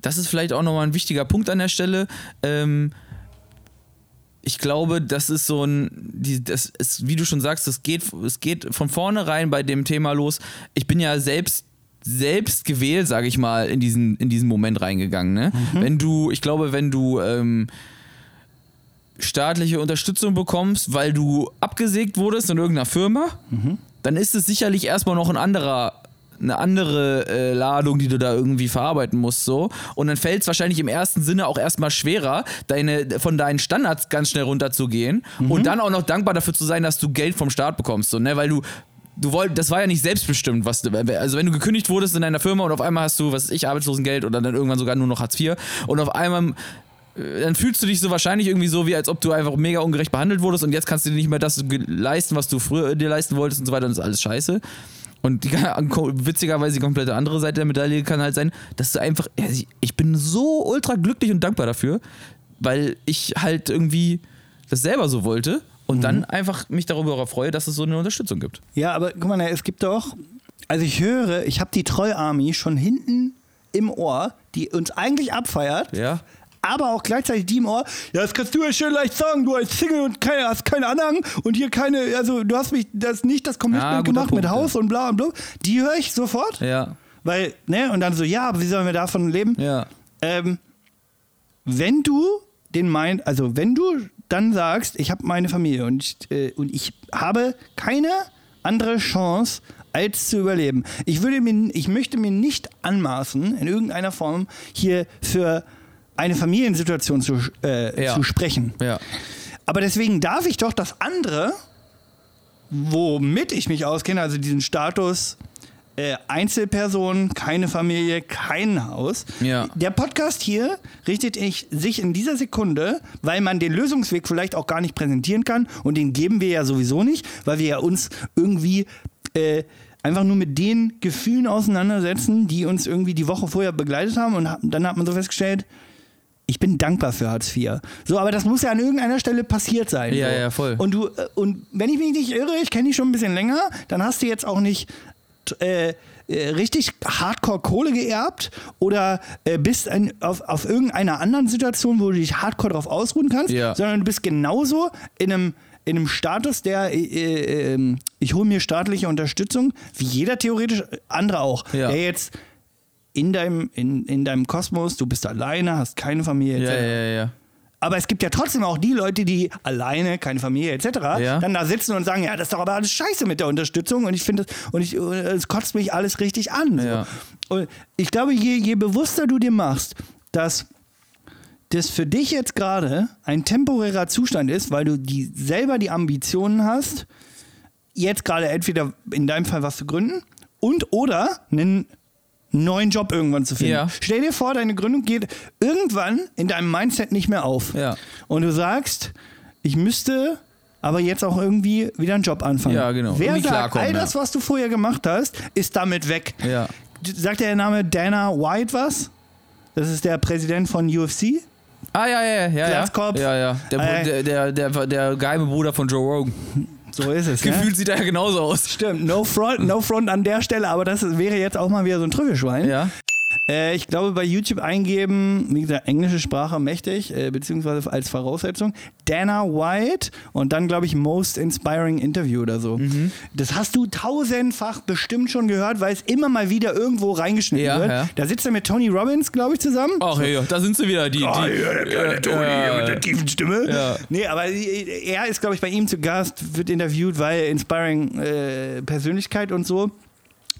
das ist vielleicht auch nochmal ein wichtiger Punkt an der Stelle. Ähm, ich glaube, das ist so ein, die, das ist, wie du schon sagst, es geht, es geht von vornherein bei dem Thema los. Ich bin ja selbst selbst gewählt, sage ich mal, in diesen, in diesen Moment reingegangen. Ne? Wenn du, ich glaube, wenn du ähm, staatliche Unterstützung bekommst, weil du abgesägt wurdest in irgendeiner Firma, dann ist es sicherlich erstmal noch ein anderer eine andere äh, Ladung, die du da irgendwie verarbeiten musst, so. Und dann fällt es wahrscheinlich im ersten Sinne auch erstmal schwerer, deine, von deinen Standards ganz schnell runterzugehen und dann auch noch dankbar dafür zu sein, dass du Geld vom Staat bekommst, so, ne? Weil du, du wollt, das war ja nicht selbstbestimmt, was du, also wenn du gekündigt wurdest in deiner Firma und auf einmal hast du, was weiß ich, Arbeitslosengeld oder dann irgendwann sogar nur noch Hartz IV und auf einmal dann fühlst du dich so wahrscheinlich irgendwie so, wie als ob du einfach mega ungerecht behandelt wurdest und jetzt kannst du dir nicht mehr das leisten, was du früher dir leisten wolltest und so weiter und das ist alles scheiße. Und die, witzigerweise die komplette andere Seite der Medaille kann halt sein, dass du einfach, ich- bin so ultra glücklich und dankbar dafür, weil ich halt irgendwie das selber so wollte und dann einfach mich darüber freue, dass es so eine Unterstützung gibt. Ja, aber guck mal, es gibt doch, also ich höre, ich habe die Treu Army schon hinten im Ohr, die uns eigentlich abfeiert, Ja. Aber auch gleichzeitig die im Ohr, ja, das kannst du ja schön leicht sagen, du als Single und keine, hast keine Anhang und hier keine, also du hast mich das nicht das Commitment Ah, guter gemacht Punkt, mit Haus und bla und bla. Die höre ich sofort, Ja. weil, ne, und dann so, ja, aber wie sollen wir davon leben? Ja. Ähm, wenn du den meint, also wenn du dann sagst, ich habe meine Familie und ich, äh, und ich habe keine andere Chance als zu überleben. Ich würde mir, ich möchte mir nicht anmaßen, in irgendeiner Form hier für eine Familiensituation zu, äh, Ja. zu sprechen. Ja. Aber deswegen darf ich doch das andere, womit ich mich auskenne, also diesen Status äh, Einzelperson, keine Familie, kein Haus. Ja. Der Podcast hier richtet ich, sich in dieser Sekunde, weil man den Lösungsweg vielleicht auch gar nicht präsentieren kann und den geben wir ja sowieso nicht, weil wir ja uns irgendwie äh, einfach nur mit den Gefühlen auseinandersetzen, die uns irgendwie die Woche vorher begleitet haben und dann hat man so festgestellt, ich bin dankbar für Hartz IV. So, aber das muss ja an irgendeiner Stelle passiert sein. Ja, so. ja, voll. Und du, äh, und wenn ich mich nicht irre, ich kenne dich schon ein bisschen länger, dann hast du jetzt auch nicht äh, äh, richtig Hardcore Kohle geerbt oder äh, bist ein, auf, auf irgendeiner anderen Situation, wo du dich Hardcore drauf ausruhen kannst, Ja. sondern du bist genauso in einem in einem Status, der, äh, äh, ähm, ich hole mir staatliche Unterstützung, wie jeder theoretisch, andere auch, Ja. der jetzt in deinem, in, in deinem Kosmos, du bist alleine, hast keine Familie, etc. Ja, ja, ja. Aber es gibt ja trotzdem auch die Leute, die alleine, keine Familie etc., Ja. dann da sitzen und sagen, ja, das ist doch aber alles scheiße mit der Unterstützung und ich finde und ich, es kotzt mich alles richtig an. Ja. Und ich glaube, je, je bewusster du dir machst, dass das für dich jetzt gerade ein temporärer Zustand ist, weil du die, selber die Ambitionen hast, jetzt gerade entweder in deinem Fall was zu gründen und oder einen neuen Job irgendwann zu finden. Ja. Stell dir vor, deine Gründung geht irgendwann in deinem Mindset nicht mehr auf. Ja. Und du sagst, ich müsste aber jetzt auch irgendwie wieder einen Job anfangen. Ja, genau. Wer Irgendwie sagt, all das, was du vorher gemacht hast, ist damit weg. Ja. Sagt der Name Dana White was? Das ist der Präsident von UFC. Ah, ja, ja, ja. ja. Glatzkopf. Ja, ja. Der, Äh. der, der, der, der geheime Bruder von Joe Rogan. So ist es. ne? Gefühlt sieht er ja genauso aus. Stimmt, no front, no front an der Stelle, aber das wäre jetzt auch mal wieder so ein Trüffelschwein. Ja. Äh, ich glaube, bei YouTube eingeben, wie gesagt, englische Sprache mächtig, äh, beziehungsweise als Voraussetzung, Dana White und dann, glaube ich, Most Inspiring Interview oder so. Mhm. Das hast du tausendfach bestimmt schon gehört, weil es immer mal wieder irgendwo reingeschnitten Ja, wird. ja. Da sitzt er mit Tony Robbins, glaube ich, zusammen. Ach, ja, da sind sie wieder, die. die Oh, ja, der kleine äh, Toni äh, mit der tiefen Stimme. Ja. Nee, aber er ist, glaube ich, bei ihm zu Gast, wird interviewt, weil Inspiring äh, Persönlichkeit und so.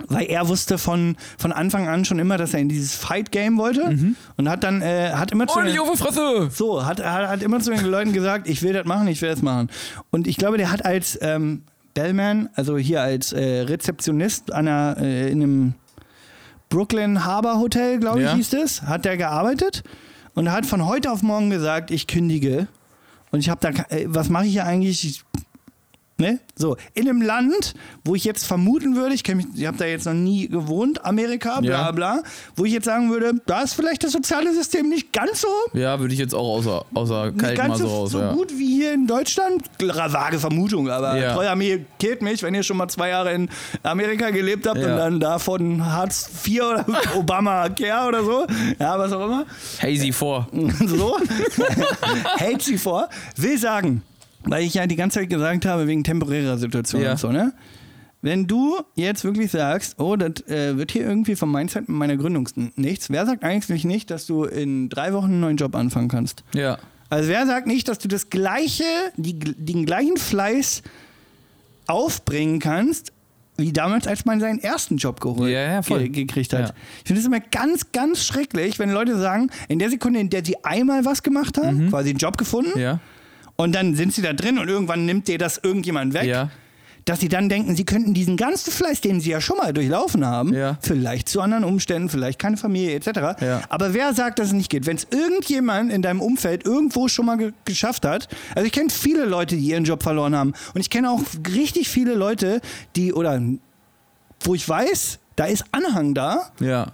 Weil er wusste von, von Anfang an schon immer, dass er in dieses Fight-Game wollte und hat dann, äh, hat immer zu Oh, den, Fresse! so, hat, hat, hat immer zu den Leuten gesagt, ich will das machen, ich will das machen. Und ich glaube, der hat als ähm, Bellman, also hier als äh, Rezeptionist an einer, äh, in einem Brooklyn Harbor Hotel, glaube ich, Ja. hieß es, hat der gearbeitet und hat von heute auf morgen gesagt, ich kündige. Und ich habe da, äh, was mache ich hier eigentlich? Ich, ne? So, in einem Land, wo ich jetzt vermuten würde, ich, mich- ich habe da jetzt noch nie gewohnt, Amerika, bla Ja. bla, wo ich jetzt sagen würde, da ist vielleicht das soziale System nicht ganz so Ja, würde ich jetzt auch außer, außer kalt ganz mal so, raus. so ja. gut wie hier in Deutschland. Vage Vermutung, aber Ja. treue Armee killt mich, wenn ihr schon mal zwei Jahre in Amerika gelebt habt Ja. und dann davon Hartz IV oder Obama Care oder so, ja, was auch immer, Hazy 4. so, sie vor, will sagen, weil ich ja die ganze Zeit gesagt habe, wegen temporärer Situationen Ja. und so, ne? Wenn du jetzt wirklich sagst, oh, das äh, wird hier irgendwie vom Mindset mit meiner Gründung nichts, wer sagt eigentlich nicht, dass du in drei Wochen einen neuen Job anfangen kannst? Ja. Also wer sagt nicht, dass du das gleiche, die, den gleichen Fleiß aufbringen kannst, wie damals, als man seinen ersten Job geholt, Ja, ja, ge gekriegt hat. Ja. Ich finde es immer ganz, ganz schrecklich, wenn Leute sagen, in der Sekunde, in der sie einmal was gemacht haben, quasi einen Job gefunden, Mhm. Ja. Und dann sind sie da drin und irgendwann nimmt dir das irgendjemand weg, Ja. dass sie dann denken, sie könnten diesen ganzen Fleiß, den sie ja schon mal durchlaufen haben, Ja. vielleicht zu anderen Umständen, vielleicht keine Familie etc. Ja. Aber wer sagt, dass es nicht geht? Wenn es irgendjemand in deinem Umfeld irgendwo schon mal ge geschafft hat, also ich kenne viele Leute, die ihren Job verloren haben und ich kenne auch richtig viele Leute, die oder wo ich weiß, da ist Anhang da, Ja.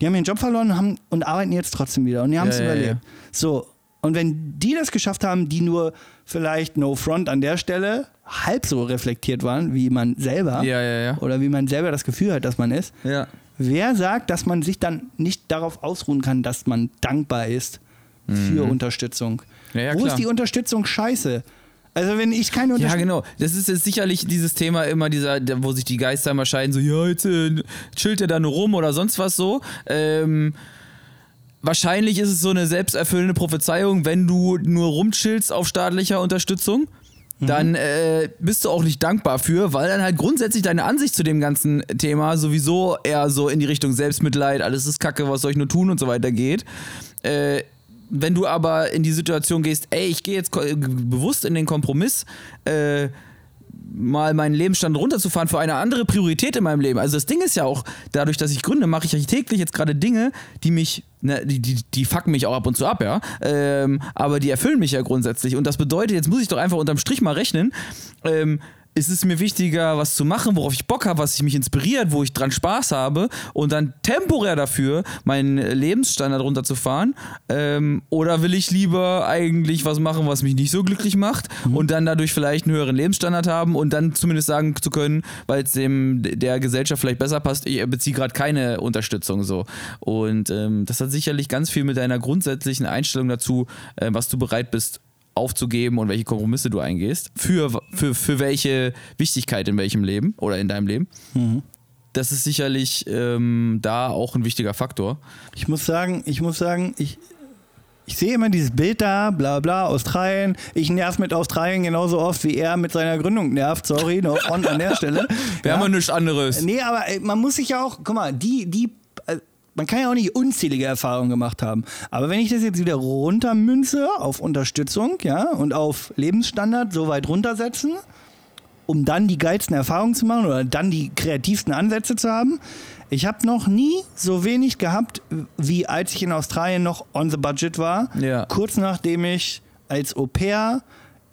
die haben ihren Job verloren und, haben, und arbeiten jetzt trotzdem wieder und die haben es Ja, überlebt. So, und wenn die das geschafft haben, die nur vielleicht no front an der Stelle halb so reflektiert waren, wie man selber, Ja, ja, ja. oder wie man selber das Gefühl hat, dass man ist, Ja. wer sagt, dass man sich dann nicht darauf ausruhen kann, dass man dankbar ist für Unterstützung? Mhm. Ja, ja, Wo ist die Unterstützung scheiße? Also wenn ich keine Ja, Unterstützung... genau. Das ist jetzt sicherlich dieses Thema immer dieser, wo sich die Geister immer scheiden, so, ja, jetzt äh, chillt er da nur rum oder sonst was so. Ähm, wahrscheinlich ist es so eine selbsterfüllende Prophezeiung, wenn du nur rumchillst auf staatlicher Unterstützung. Dann äh, bist du auch nicht dankbar für, weil dann halt grundsätzlich deine Ansicht zu dem ganzen Thema sowieso eher so in die Richtung Selbstmitleid, alles ist Kacke, was soll ich nur tun und so weiter geht. Äh, wenn du aber in die Situation gehst, ey, ich gehe jetzt ko- bewusst in den Kompromiss, äh, mal meinen Lebensstand runterzufahren für eine andere Priorität in meinem Leben. Also das Ding ist ja auch, dadurch, dass ich gründe, mache ich täglich jetzt gerade Dinge, die mich, ne, die, die, die fucken mich auch ab und zu ab, ja. Ähm, aber die erfüllen mich ja grundsätzlich. Und das bedeutet, jetzt muss ich doch einfach unterm Strich mal rechnen. Ähm, ist es mir wichtiger, was zu machen, worauf ich Bock habe, was mich inspiriert, wo ich dran Spaß habe und dann temporär dafür meinen Lebensstandard runterzufahren? Ähm, oder will ich lieber eigentlich was machen, was mich nicht so glücklich macht und dann dadurch vielleicht einen höheren Lebensstandard haben und dann zumindest sagen zu können, weil es dem der Gesellschaft vielleicht besser passt, ich beziehe gerade keine Unterstützung so. Und ähm, das hat sicherlich ganz viel mit deiner grundsätzlichen Einstellung dazu, äh, was du bereit bist aufzugeben und welche Kompromisse du eingehst. Für, für, für welche Wichtigkeit in welchem Leben oder in deinem Leben. Das ist sicherlich ähm, da auch ein wichtiger Faktor. Ich muss sagen, ich muss sagen, ich, ich sehe immer dieses Bild da, bla bla, Australien. Ich nerv mit Australien genauso oft, wie er mit seiner Gründung nervt. Sorry, noch on an der Stelle. Wir haben ja nichts anderes. Nee, aber man muss sich ja auch, guck mal, die, die, man kann ja auch nicht unzählige Erfahrungen gemacht haben. Aber wenn ich das jetzt wieder runtermünze auf Unterstützung, ja, und auf Lebensstandard so weit runtersetzen, um dann die geilsten Erfahrungen zu machen oder dann die kreativsten Ansätze zu haben. Ich habe noch nie so wenig gehabt, wie als ich in Australien noch on the budget war. Ja. Kurz nachdem ich als Au pair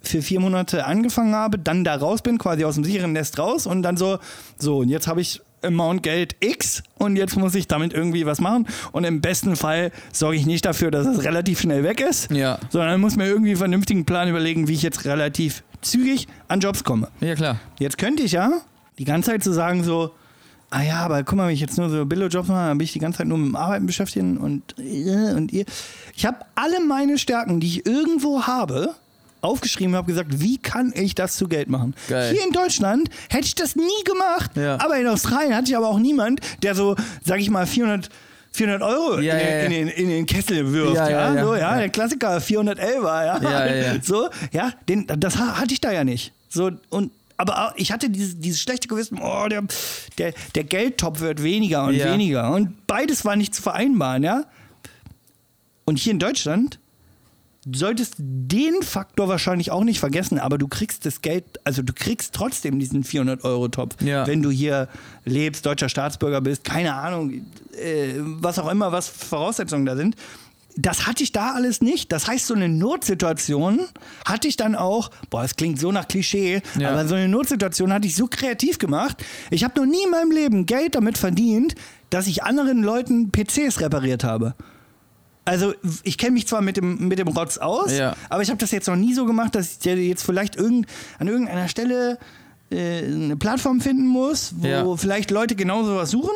für vier Monate angefangen habe, dann da raus bin, quasi aus dem sicheren Nest raus und dann so, so, und jetzt habe ich Amount Geld X und jetzt muss ich damit irgendwie was machen. Und im besten Fall sorge ich nicht dafür, dass es relativ schnell weg ist, Ja. sondern muss mir irgendwie einen vernünftigen Plan überlegen, wie ich jetzt relativ zügig an Jobs komme. Ja, klar. Jetzt könnte ich ja die ganze Zeit so sagen, so, ah ja, aber guck mal, wenn ich jetzt nur so Billo-Jobs mache, dann bin ich die ganze Zeit nur mit dem Arbeiten beschäftigt und, äh, und ihr. Ich habe alle meine Stärken, die ich irgendwo habe, aufgeschrieben habe gesagt, wie kann ich das zu Geld machen? Geil. Hier in Deutschland hätte ich das nie gemacht, Ja. aber in Australien hatte ich aber auch niemand, der so, sag ich mal, 400 400 Euro Ja, in, ja, ja. in, den, in den Kessel wirft, Ja, so, ja, der Klassiker 411 war, ja, so, ja, den, das ha- hatte ich da ja nicht, so und aber ich hatte dieses, dieses schlechte Gewissen, oh, der, der, der Geldtopf wird weniger und weniger und beides war nicht zu vereinbaren, ja. Und hier in Deutschland solltest den Faktor wahrscheinlich auch nicht vergessen, aber du kriegst das Geld, also du kriegst trotzdem diesen 400-Euro-Topf, Ja. wenn du hier lebst, deutscher Staatsbürger bist, keine Ahnung, äh, was auch immer, was Voraussetzungen da sind. Das hatte ich da alles nicht. Das heißt, so eine Notsituation hatte ich dann auch, boah, es klingt so nach Klischee, Ja. aber so eine Notsituation hatte ich so kreativ gemacht. Ich habe noch nie in meinem Leben Geld damit verdient, dass ich anderen Leuten PCs repariert habe. Also ich kenne mich zwar mit dem, mit dem Rotz aus, Ja. aber ich habe das jetzt noch nie so gemacht, dass ich jetzt vielleicht irgend, an irgendeiner Stelle äh, eine Plattform finden muss, wo Ja. vielleicht Leute genau sowas suchen.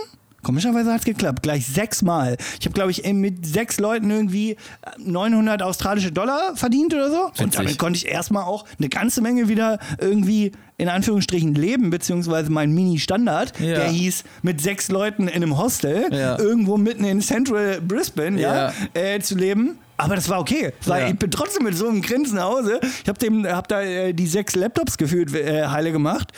Komischerweise hat es geklappt, gleich sechsmal. Ich habe, glaube ich, äh, mit sechs Leuten irgendwie 900 australische Dollar verdient oder so. Und damit konnte ich erstmal auch eine ganze Menge wieder irgendwie in Anführungsstrichen leben, beziehungsweise mein Mini-Standard, Ja. der hieß mit sechs Leuten in einem Hostel, Ja. irgendwo mitten in Central Brisbane, ja, äh, zu leben. Aber das war okay, weil Ja. ich bin trotzdem mit so einem Grinsen nach Hause. Ich habe dem, hab da äh, die sechs Laptops gefühlt äh, heile gemacht,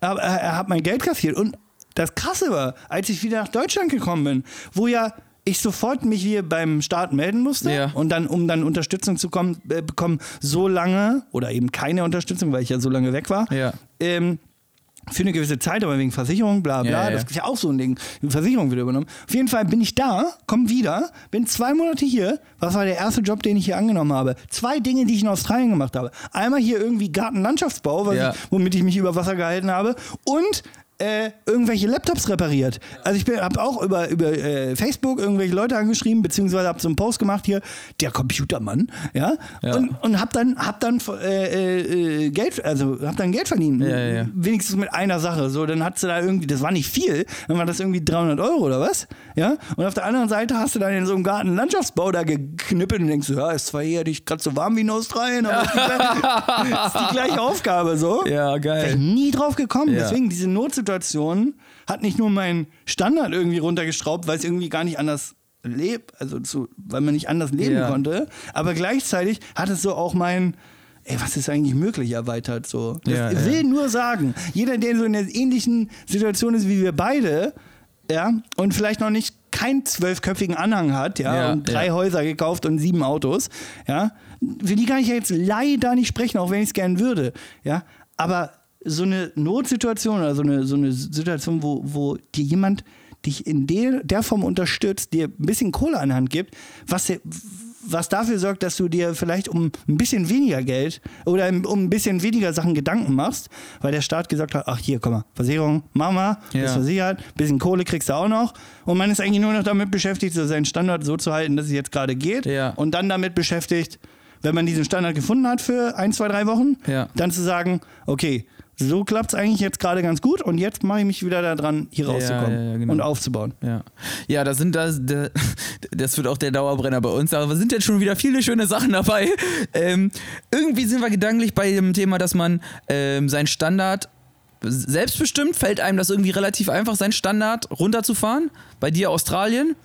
aber äh, er hat mein Geld kassiert. Und das Krasse war, als ich wieder nach Deutschland gekommen bin, wo ja ich sofort mich hier beim Staat melden musste Ja. und dann, um dann Unterstützung zu kommen, äh, bekommen, so lange oder eben keine Unterstützung, weil ich ja so lange weg war. Ja. Ähm, für eine gewisse Zeit, aber wegen Versicherung, bla bla, Ja, das ist ja auch so ein Ding. Die Versicherung wird übernommen. Auf jeden Fall bin ich da, komm wieder, bin zwei Monate hier. Was war der erste Job, den ich hier angenommen habe? Zwei Dinge, die ich in Australien gemacht habe. Einmal hier irgendwie Gartenlandschaftsbau, ich, womit ich mich über Wasser gehalten habe. Und äh, irgendwelche Laptops repariert. Also ich habe auch über, über äh, Facebook irgendwelche Leute angeschrieben, beziehungsweise habe so einen Post gemacht hier, der Computermann, ja, Ja. und, und habe dann, hab dann äh, äh, Geld, also habe dann Geld verdient. Ja, ja. Wenigstens mit einer Sache. So, dann hat sie da irgendwie, das war nicht viel, dann war das irgendwie 300 Euro oder was, ja. Und auf der anderen Seite hast du dann in so einem Garten Landschaftsbau da geknippelt und denkst, so, ja, ist zwar hier nicht gerade so warm wie in Australien, aber ist die, gleiche, ist die gleiche Aufgabe so. Ja, Wäre ich geil. nie drauf gekommen. Deswegen, diese Notsituation hat nicht nur meinen Standard irgendwie runtergeschraubt, weil es irgendwie gar nicht anders lebt, also zu, weil man nicht anders leben Ja. konnte, aber gleichzeitig hat es so auch mein Ey, was ist eigentlich möglich erweitert so? Das Ja, ich ja. will nur sagen, jeder, der so in der ähnlichen Situation ist wie wir beide, ja, und vielleicht noch nicht keinen zwölfköpfigen Anhang hat, ja, Ja, und drei ja. Häuser gekauft und sieben Autos, ja, für die kann ich ja jetzt leider nicht sprechen, auch wenn ich es gern würde, ja, aber so eine Notsituation oder so eine, so eine Situation, wo, wo dir jemand dich in der, der Form unterstützt, dir ein bisschen Kohle an die Hand gibt, was, was dafür sorgt, dass du dir vielleicht um ein bisschen weniger Geld oder um ein bisschen weniger Sachen Gedanken machst, weil der Staat gesagt hat, ach hier, komm mal, Versicherung, mach mal, Ja. bist versichert, bisschen Kohle kriegst du auch noch und man ist eigentlich nur noch damit beschäftigt, so seinen Standard so zu halten, dass es jetzt gerade geht Ja. und dann damit beschäftigt, wenn man diesen Standard gefunden hat für ein, zwei, drei Wochen, Ja. dann zu sagen, okay, so klappt es eigentlich jetzt gerade ganz gut und jetzt mache ich mich wieder daran, hier Ja, rauszukommen ja, genau. und aufzubauen. Ja, ja, da sind das, da, das wird auch der Dauerbrenner bei uns, aber sind jetzt schon wieder viele schöne Sachen dabei. Ähm, irgendwie sind wir gedanklich bei dem Thema, dass man ähm, seinen Standard selbstbestimmt, fällt einem das irgendwie relativ einfach, seinen Standard runterzufahren. Bei dir Australien.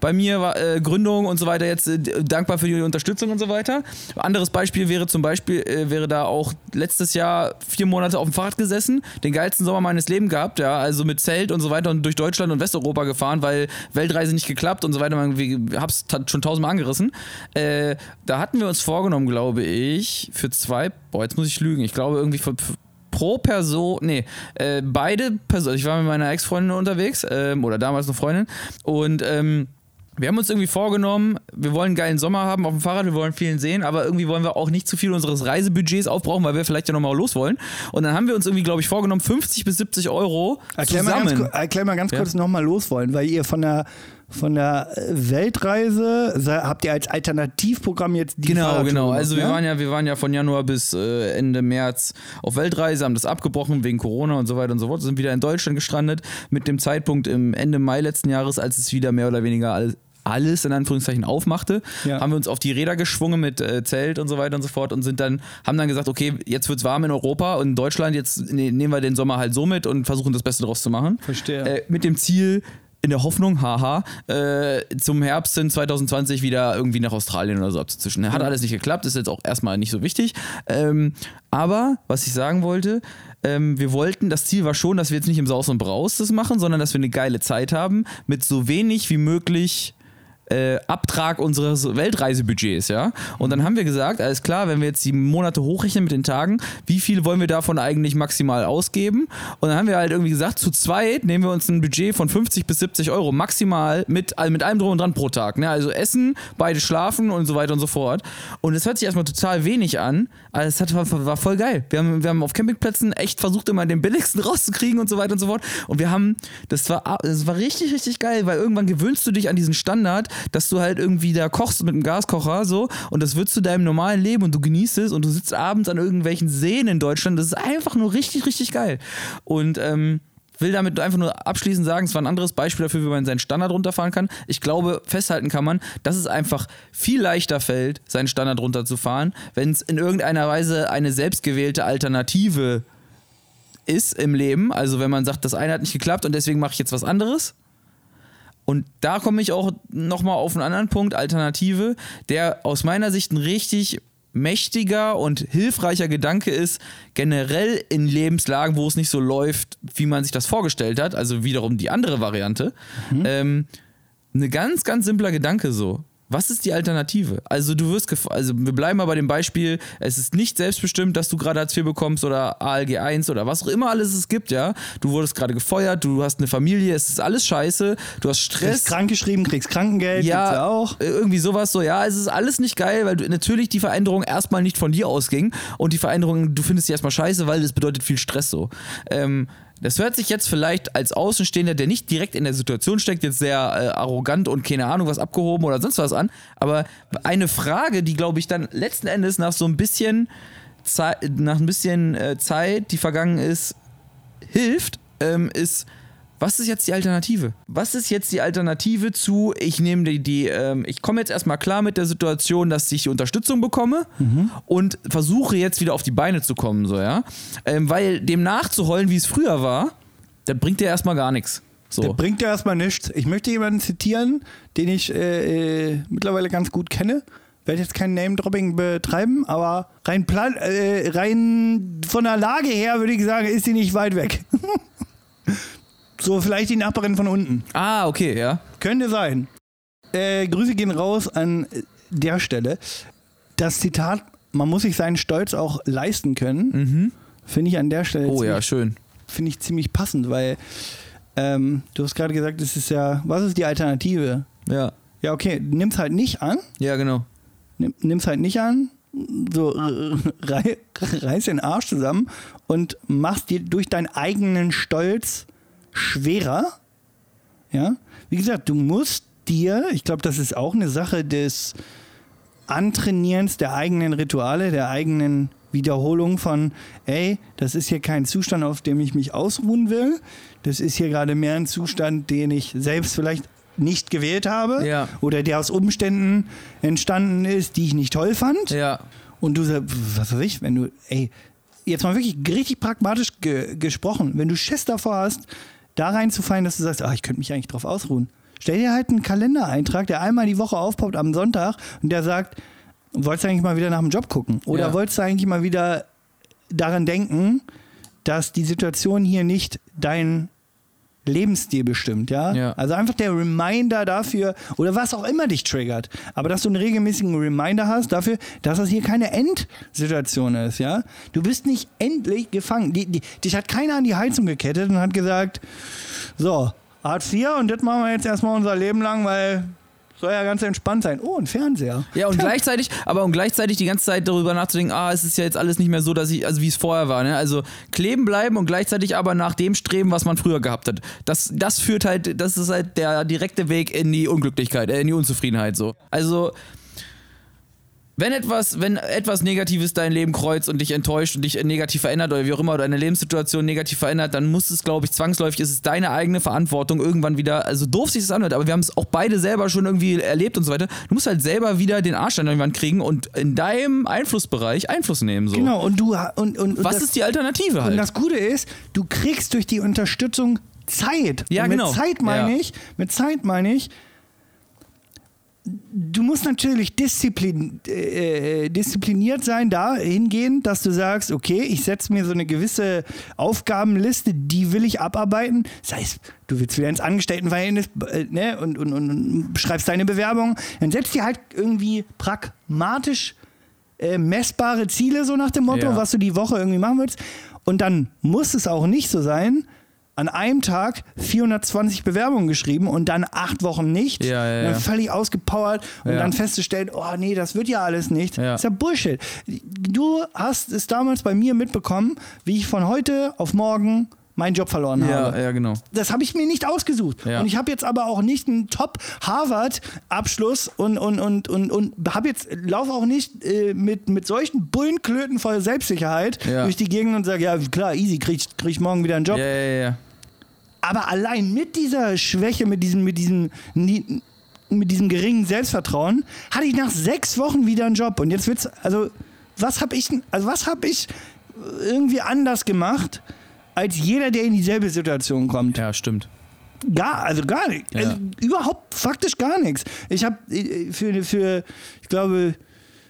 Bei mir war äh, Gründung und so weiter jetzt äh, dankbar für die Unterstützung und so weiter. Anderes Beispiel wäre zum Beispiel, äh, wäre da auch letztes Jahr vier Monate auf dem Fahrrad gesessen, den geilsten Sommer meines Lebens gehabt, ja, also mit Zelt und so weiter und durch Deutschland und Westeuropa gefahren, weil Weltreise nicht geklappt und so weiter. Man, wir hab's schon tausendmal angerissen. Äh, da hatten wir uns vorgenommen, glaube ich, für zwei, boah, jetzt muss ich lügen, ich glaube irgendwie für, für pro Person, nee, äh, beide Personen, ich war mit meiner Ex-Freundin unterwegs, ähm, oder damals eine Freundin, und ähm, wir haben uns irgendwie vorgenommen, wir wollen einen geilen Sommer haben auf dem Fahrrad, wir wollen vielen sehen, aber irgendwie wollen wir auch nicht zu viel unseres Reisebudgets aufbrauchen, weil wir vielleicht ja nochmal los wollen. Und dann haben wir uns irgendwie, glaube ich, vorgenommen, 50 bis 70 Euro Erklär mal ganz, zusammen. erklär mal ganz Ja. kurz nochmal los wollen, weil ihr von der, von der äh, Weltreise se- habt ihr als Alternativprogramm jetzt die Genau, genau. Also wir ne? waren ja, wir waren ja von Januar bis äh, Ende März auf Weltreise, haben das abgebrochen wegen Corona und so weiter und so fort, sind wieder in Deutschland gestrandet mit dem Zeitpunkt im Ende Mai letzten Jahres, als es wieder mehr oder weniger alles alles in Anführungszeichen aufmachte, Ja. haben wir uns auf die Räder geschwungen mit äh, Zelt und so weiter und so fort und sind dann, haben dann gesagt, okay, jetzt wird's warm in Europa und in Deutschland, jetzt ne, nehmen wir den Sommer halt so mit und versuchen das Beste draus zu machen. Verstehe. Äh, mit dem Ziel, in der Hoffnung, haha, äh, zum Herbst in 2020 wieder irgendwie nach Australien oder so abzuzischen. Hat alles nicht geklappt, ist jetzt auch erstmal nicht so wichtig. Ähm, aber, was ich sagen wollte, ähm, wir wollten, das Ziel war schon, dass wir jetzt nicht im Saus und Braus das machen, sondern dass wir eine geile Zeit haben, mit so wenig wie möglich äh, Abtrag unseres Weltreisebudgets, ja. Und dann haben wir gesagt, alles klar, wenn wir jetzt die Monate hochrechnen mit den Tagen, wie viel wollen wir davon eigentlich maximal ausgeben? Und dann haben wir halt irgendwie gesagt, zu zweit nehmen wir uns ein Budget von 50 bis 70 Euro maximal mit, also mit allem drum und dran pro Tag. Ne? Also Essen, beide schlafen und so weiter und so fort. Und es hört sich erstmal total wenig an, aber es hat, war, voll geil. Wir haben, wir haben auf Campingplätzen echt versucht, immer den billigsten rauszukriegen und so weiter und so fort. Und wir haben, das war, das war richtig, richtig geil, weil irgendwann gewöhnst du dich an diesen Standard, dass du halt irgendwie da kochst mit einem Gaskocher so und das wird zu deinem normalen Leben und du genießt es und du sitzt abends an irgendwelchen Seen in Deutschland. Das ist einfach nur richtig, richtig geil. Und ähm, will damit einfach nur abschließend sagen, es war ein anderes Beispiel dafür, wie man seinen Standard runterfahren kann. Ich glaube, festhalten kann man, dass es einfach viel leichter fällt, seinen Standard runterzufahren, wenn es in irgendeiner Weise eine selbstgewählte Alternative ist im Leben. Also wenn man sagt, das eine hat nicht geklappt und deswegen mache ich jetzt was anderes. Und da komme ich auch nochmal auf einen anderen Punkt, Alternative, der aus meiner Sicht ein richtig mächtiger und hilfreicher Gedanke ist, generell in Lebenslagen, wo es nicht so läuft, wie man sich das vorgestellt hat, also wiederum die andere Variante, ähm, eine ganz, ganz simpler Gedanke so. Was ist die Alternative? Also du wirst, also wir bleiben mal bei dem Beispiel, es ist nicht selbstbestimmt, dass du gerade Hartz IV bekommst oder ALG 1 oder was auch immer alles es gibt, ja. Du wurdest gerade gefeuert, du hast eine Familie, es ist alles scheiße, du hast Stress. Kriegst krankgeschrieben, kriegst Krankengeld, Ja, gibt's ja auch. äh, irgendwie sowas so, ja, es ist alles nicht geil, weil du, natürlich die Veränderung erstmal nicht von dir ausging und die Veränderung, du findest sie erstmal scheiße, weil es bedeutet viel Stress so. Ähm, das hört sich jetzt vielleicht als Außenstehender, der nicht direkt in der Situation steckt, jetzt sehr äh, arrogant und keine Ahnung was abgehoben oder sonst was an, aber eine Frage, die glaube ich dann letzten Endes nach so ein bisschen Zeit, nach ein bisschen äh, Zeit, die vergangen ist, hilft, ähm, ist, was ist jetzt die Alternative? Was ist jetzt die Alternative zu, ich nehme die, die ähm, ich komme jetzt erstmal klar mit der Situation, dass ich Unterstützung bekomme und versuche jetzt wieder auf die Beine zu kommen, so, ja? Ähm, weil dem nachzuheulen, wie es früher war, das bringt dir erstmal gar nichts. Das So. bringt ja erstmal nichts. Ich möchte jemanden zitieren, den ich äh, äh, mittlerweile ganz gut kenne. Werde jetzt kein Name-Dropping betreiben, aber rein, plan äh, rein von der Lage her würde ich sagen, ist sie nicht weit weg. so vielleicht die Nachbarin von unten. Ah, okay, ja. Könnte sein. Äh, Grüße gehen raus an der Stelle. Das Zitat, man muss sich seinen Stolz auch leisten können, finde ich an der Stelle Mhm. Oh ja, ziemlich, schön. finde ich ziemlich passend, weil ähm, du hast gerade gesagt, es ist ja, was ist die Alternative? Ja. Ja, okay, nimm's halt nicht an, Ja, genau. nimm, nimm's halt nicht an, so äh, rei, reiß den Arsch zusammen und machst dir durch deinen eigenen Stolz schwerer. Ja, wie gesagt, du musst dir, ich glaube, das ist auch eine Sache des Antrainierens der eigenen Rituale, der eigenen Wiederholung von, ey, das ist hier kein Zustand, auf dem ich mich ausruhen will. Das ist hier gerade mehr ein Zustand, den ich selbst vielleicht nicht gewählt habe Ja. oder der aus Umständen entstanden ist, die ich nicht toll fand. Ja. Und du sagst, was weiß ich, wenn du, ey, jetzt mal wirklich richtig pragmatisch ge gesprochen, wenn du Schiss davor hast, da reinzufallen, dass du sagst, ah, ich könnte mich eigentlich drauf ausruhen. Stell dir halt einen Kalendereintrag, der einmal die Woche aufpoppt am Sonntag und der sagt, wolltest du eigentlich mal wieder nach dem Job gucken? Oder Ja. wolltest du eigentlich mal wieder daran denken, dass die Situation hier nicht dein Lebensstil bestimmt, ja? Ja. Also einfach der Reminder dafür, oder was auch immer dich triggert, aber dass du einen regelmäßigen Reminder hast dafür, dass das hier keine Endsituation ist, ja? Du bist nicht endlich gefangen. Die, die, dich hat keiner an die Heizung gekettet und hat gesagt, so, Hartz IV und das machen wir jetzt erstmal unser Leben lang, weil soll ja ganz entspannt sein. Oh, ein Fernseher. Ja, und gleichzeitig, aber um gleichzeitig die ganze Zeit darüber nachzudenken, ah, es ist ja jetzt alles nicht mehr so, dass ich, also wie es vorher war, ne? Also kleben bleiben und gleichzeitig aber nach dem streben, was man früher gehabt hat. Das, das führt halt, das ist halt der direkte Weg in die Unglücklichkeit, äh, in die Unzufriedenheit so. Also wenn etwas, wenn etwas Negatives dein Leben kreuzt und dich enttäuscht und dich negativ verändert oder wie auch immer, oder deine Lebenssituation negativ verändert, dann muss es, glaube ich, zwangsläufig, ist es deine eigene Verantwortung, irgendwann wieder, also doof sich das anhört, aber wir haben es auch beide selber schon irgendwie erlebt und so weiter. Du musst halt selber wieder den Arsch an die Wand kriegen und in deinem Einflussbereich Einfluss nehmen. So. Genau, und du und, und, und Was das, ist die Alternative Und halt? das Gute ist, du kriegst durch die Unterstützung Zeit. Ja, und mit genau. Zeit meine Ja. ich, mit Zeit meine ich, du musst natürlich disziplin, äh, diszipliniert sein, dahingehend, dass du sagst, okay, ich setze mir so eine gewisse Aufgabenliste, die will ich abarbeiten. Sei es, du willst wieder ins Angestelltenverhältnis äh, ne, und, und, und, und schreibst deine Bewerbung, dann setzt dir halt irgendwie pragmatisch äh, messbare Ziele, so nach dem Motto, Ja. was du die Woche irgendwie machen willst. Und dann muss es auch nicht so sein, an einem Tag 420 Bewerbungen geschrieben und dann acht Wochen nicht. Ja, ja, Und dann ja. völlig ausgepowert und Ja. dann festzustellen, oh nee, das wird ja alles nicht. Ja. ist ja Bullshit. Du hast es damals bei mir mitbekommen, wie ich von heute auf morgen meinen Job verloren habe ja, ja, genau. das habe ich mir nicht ausgesucht. Ja. Und ich habe jetzt aber auch nicht einen Top-Harvard-Abschluss und, und, und, und, und habe jetzt, laufe auch nicht äh, mit, mit solchen Bullenklöten voll Selbstsicherheit Ja. durch die Gegend und sage, ja klar, easy, krieg, ich- krieg ich morgen wieder einen Job. Ja, ja, ja. Aber allein mit dieser Schwäche, mit diesem, mit diesem, mit diesem geringen Selbstvertrauen, hatte ich nach sechs Wochen wieder einen Job. Und jetzt wird's, also, was habe ich, also was habe ich irgendwie anders gemacht, als jeder, der in dieselbe Situation kommt? Ja, stimmt. Gar, also gar nicht. Ja. Also überhaupt faktisch gar nichts. Ich habe für, für, ich glaube,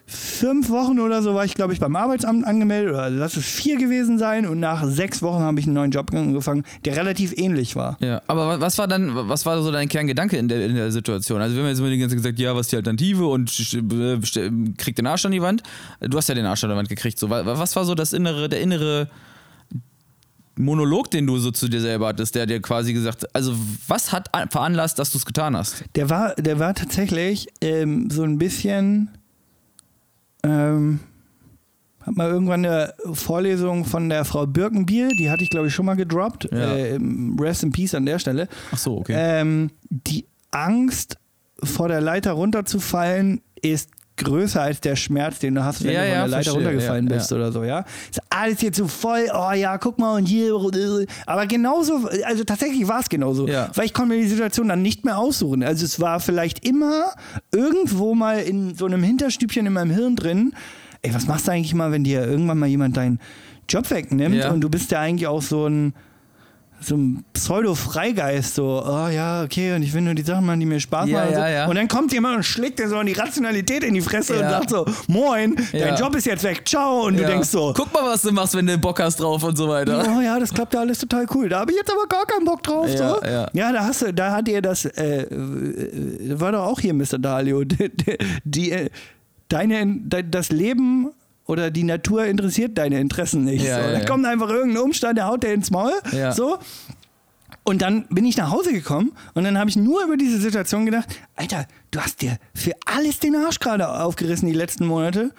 fünf Wochen oder so war ich, glaube ich, beim Arbeitsamt angemeldet, oder lass es vier gewesen sein. Und nach sechs Wochen habe ich einen neuen Job angefangen, der relativ ähnlich war. Ja, aber wa- was war dann, was war so dein Kerngedanke in der, in der Situation? Also wir haben jetzt immer die ganze Zeit gesagt, ja, was ist die Alternative und st- st- st- krieg den Arsch an die Wand. Du hast ja den Arsch an die Wand gekriegt. So, wa- was war so das innere, der innere Monolog, den du so zu dir selber hattest, der dir quasi gesagt, also was hat an- veranlasst, dass du es getan hast? Der war, der war tatsächlich ähm, so ein bisschen. Ähm, hab mal irgendwann eine Vorlesung von der Frau Birkenbiel, die hatte ich glaube ich schon mal gedroppt. Ja. Ähm, rest in Peace an der Stelle. Ach so, okay. Ähm, die Angst vor der Leiter runterzufallen ist größer als der Schmerz, den du hast, wenn Ja, du von ja, der Leiter runtergefallen ja, bist oder so, ja. Ist alles jetzt so voll, oh ja, guck mal und hier. Aber genauso, also tatsächlich war es genauso. Ja. Weil ich konnte mir die Situation dann nicht mehr aussuchen. Also es war vielleicht immer irgendwo mal in so einem Hinterstübchen in meinem Hirn drin, ey, was machst du eigentlich mal, wenn dir irgendwann mal jemand deinen Job wegnimmt und du bist ja eigentlich auch so ein so ein Pseudo-Freigeist, so, oh ja, okay, und ich will nur die Sachen machen, die mir Spaß Ja, machen. und so. ja, ja. Und dann kommt jemand und schlägt dir so die Rationalität in die Fresse und Ja. sagt so, moin, Ja. dein Job ist jetzt weg, ciao. Und du Ja. denkst so, Guck mal, was du machst, wenn du Bock hast drauf und so weiter. Oh ja, das klappt ja alles total cool. Da habe ich jetzt aber gar keinen Bock drauf. Ja, so. ja. da hast du, da hat ihr das, äh, äh, war doch auch hier Mr. Dalio, die, die, äh, deine, de, das Leben oder die Natur interessiert deine Interessen nicht. Ja, so. ja, da kommt einfach irgendein Umstand, der haut dir ins Maul. So. Und dann bin ich nach Hause gekommen und dann habe ich nur über diese Situation gedacht, Alter, du hast dir für alles den Arsch gerade aufgerissen die letzten Monate.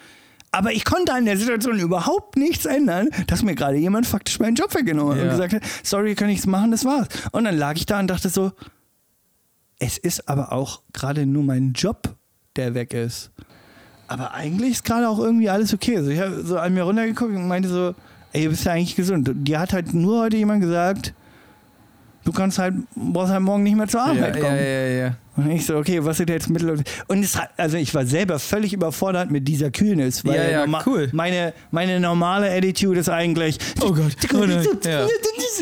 Aber ich konnte an der Situation überhaupt nichts ändern, dass mir gerade jemand faktisch meinen Job weggenommen hat Ja. und gesagt hat, sorry, kann nichts machen, das war's. Und dann lag ich da und dachte so, es ist aber auch gerade nur mein Job, der weg ist. Aber eigentlich ist gerade auch irgendwie alles okay. Also ich habe so an mir runtergeguckt und meinte so, ey, du bist ja eigentlich gesund. Die hat halt nur heute jemand gesagt, du kannst halt, brauchst halt morgen nicht mehr zur Arbeit ja, kommen. ja, ja, ja. Und ich so, okay, was sind jetzt Mittel? Und es hat, also ich war selber völlig überfordert mit dieser Kühlnis, weil Ja, ja, norma- cool. meine, meine normale Attitude ist eigentlich, Oh Gott, oh nein, ja.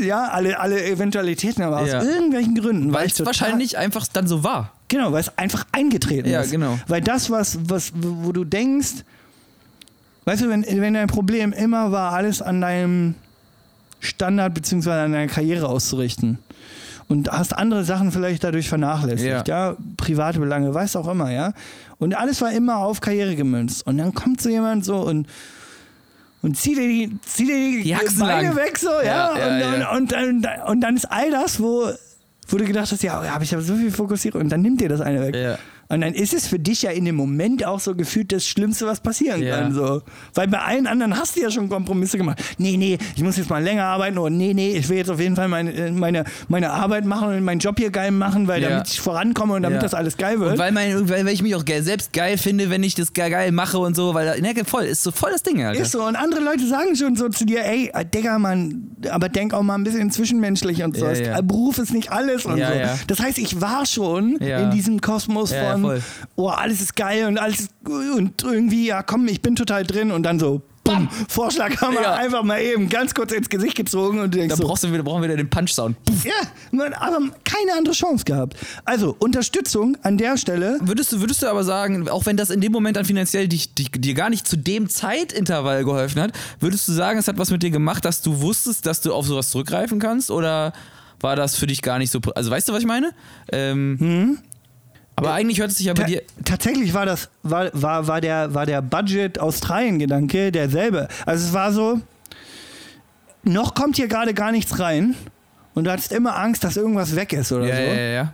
ja, alle, alle Eventualitäten, aber aus irgendwelchen Gründen. Weil es wahrscheinlich einfach dann so war. Genau, weil es einfach eingetreten Ja, ist. genau. Weil das, was, was, wo du denkst, weißt du, wenn, wenn dein Problem immer war, alles an deinem Standard bzw. an deiner Karriere auszurichten und hast andere Sachen vielleicht dadurch vernachlässigt, ja, private Belange, weiß auch immer, ja. Und alles war immer auf Karriere gemünzt. Und dann kommt so jemand so und und zieh dir die, zieh dir die, Die Beine lang. weg, so, ja. Ja, ja, und, ja. Und, und, dann, und dann ist all das, wo, wo du gedacht hast, ja, habe ich aber so viel fokussiert und dann nimmt dir das eine weg. Ja. Und dann ist es für dich ja in dem Moment auch so gefühlt das Schlimmste, was passieren Ja. kann. So. Weil bei allen anderen hast du ja schon Kompromisse gemacht. Nee, nee, ich muss jetzt mal länger arbeiten oder nee, nee, ich will jetzt auf jeden Fall meine, äh, meine, meine Arbeit machen und meinen Job hier geil machen, weil Ja. damit ich vorankomme und damit Ja. das alles geil wird. Und weil, mein, weil, weil ich mich auch selbst geil finde, wenn ich das geil, geil mache und so, weil ne, voll, ist so voll das Ding, Alter. Ist so. Und andere Leute sagen schon so zu dir, ey, äh, Digga, Mann, aber denk auch mal ein bisschen zwischenmenschlich und so. Ja. Beruf ist nicht alles und so. Das heißt, ich war schon in diesem Kosmos Ja, ja, oh, alles ist geil und alles ist und irgendwie, ja komm, ich bin total drin und dann so, bumm, Vorschlaghammer Ja. einfach mal eben ganz kurz ins Gesicht gezogen und du denkst Da so, brauchst du wieder, brauchen wir wieder den Punch-Sound. ja, man, aber keine andere Chance gehabt. Also, Unterstützung an der Stelle. Würdest du, würdest du aber sagen, auch wenn das in dem Moment dann finanziell dich, dich, dir gar nicht zu dem Zeitintervall geholfen hat, würdest du sagen, es hat was mit dir gemacht, dass du wusstest, dass du auf sowas zurückgreifen kannst? Oder war das für dich gar nicht so. Also weißt du, was ich meine? Ähm, Aber eigentlich hört es sich ja bei dir. tatsächlich war das, war, war, war der, war der Budget-Australien-Gedanke derselbe. Also es war so, noch kommt hier gerade gar nichts rein und du hattest immer Angst, dass irgendwas weg ist oder Ja, so. ja, ja, ja.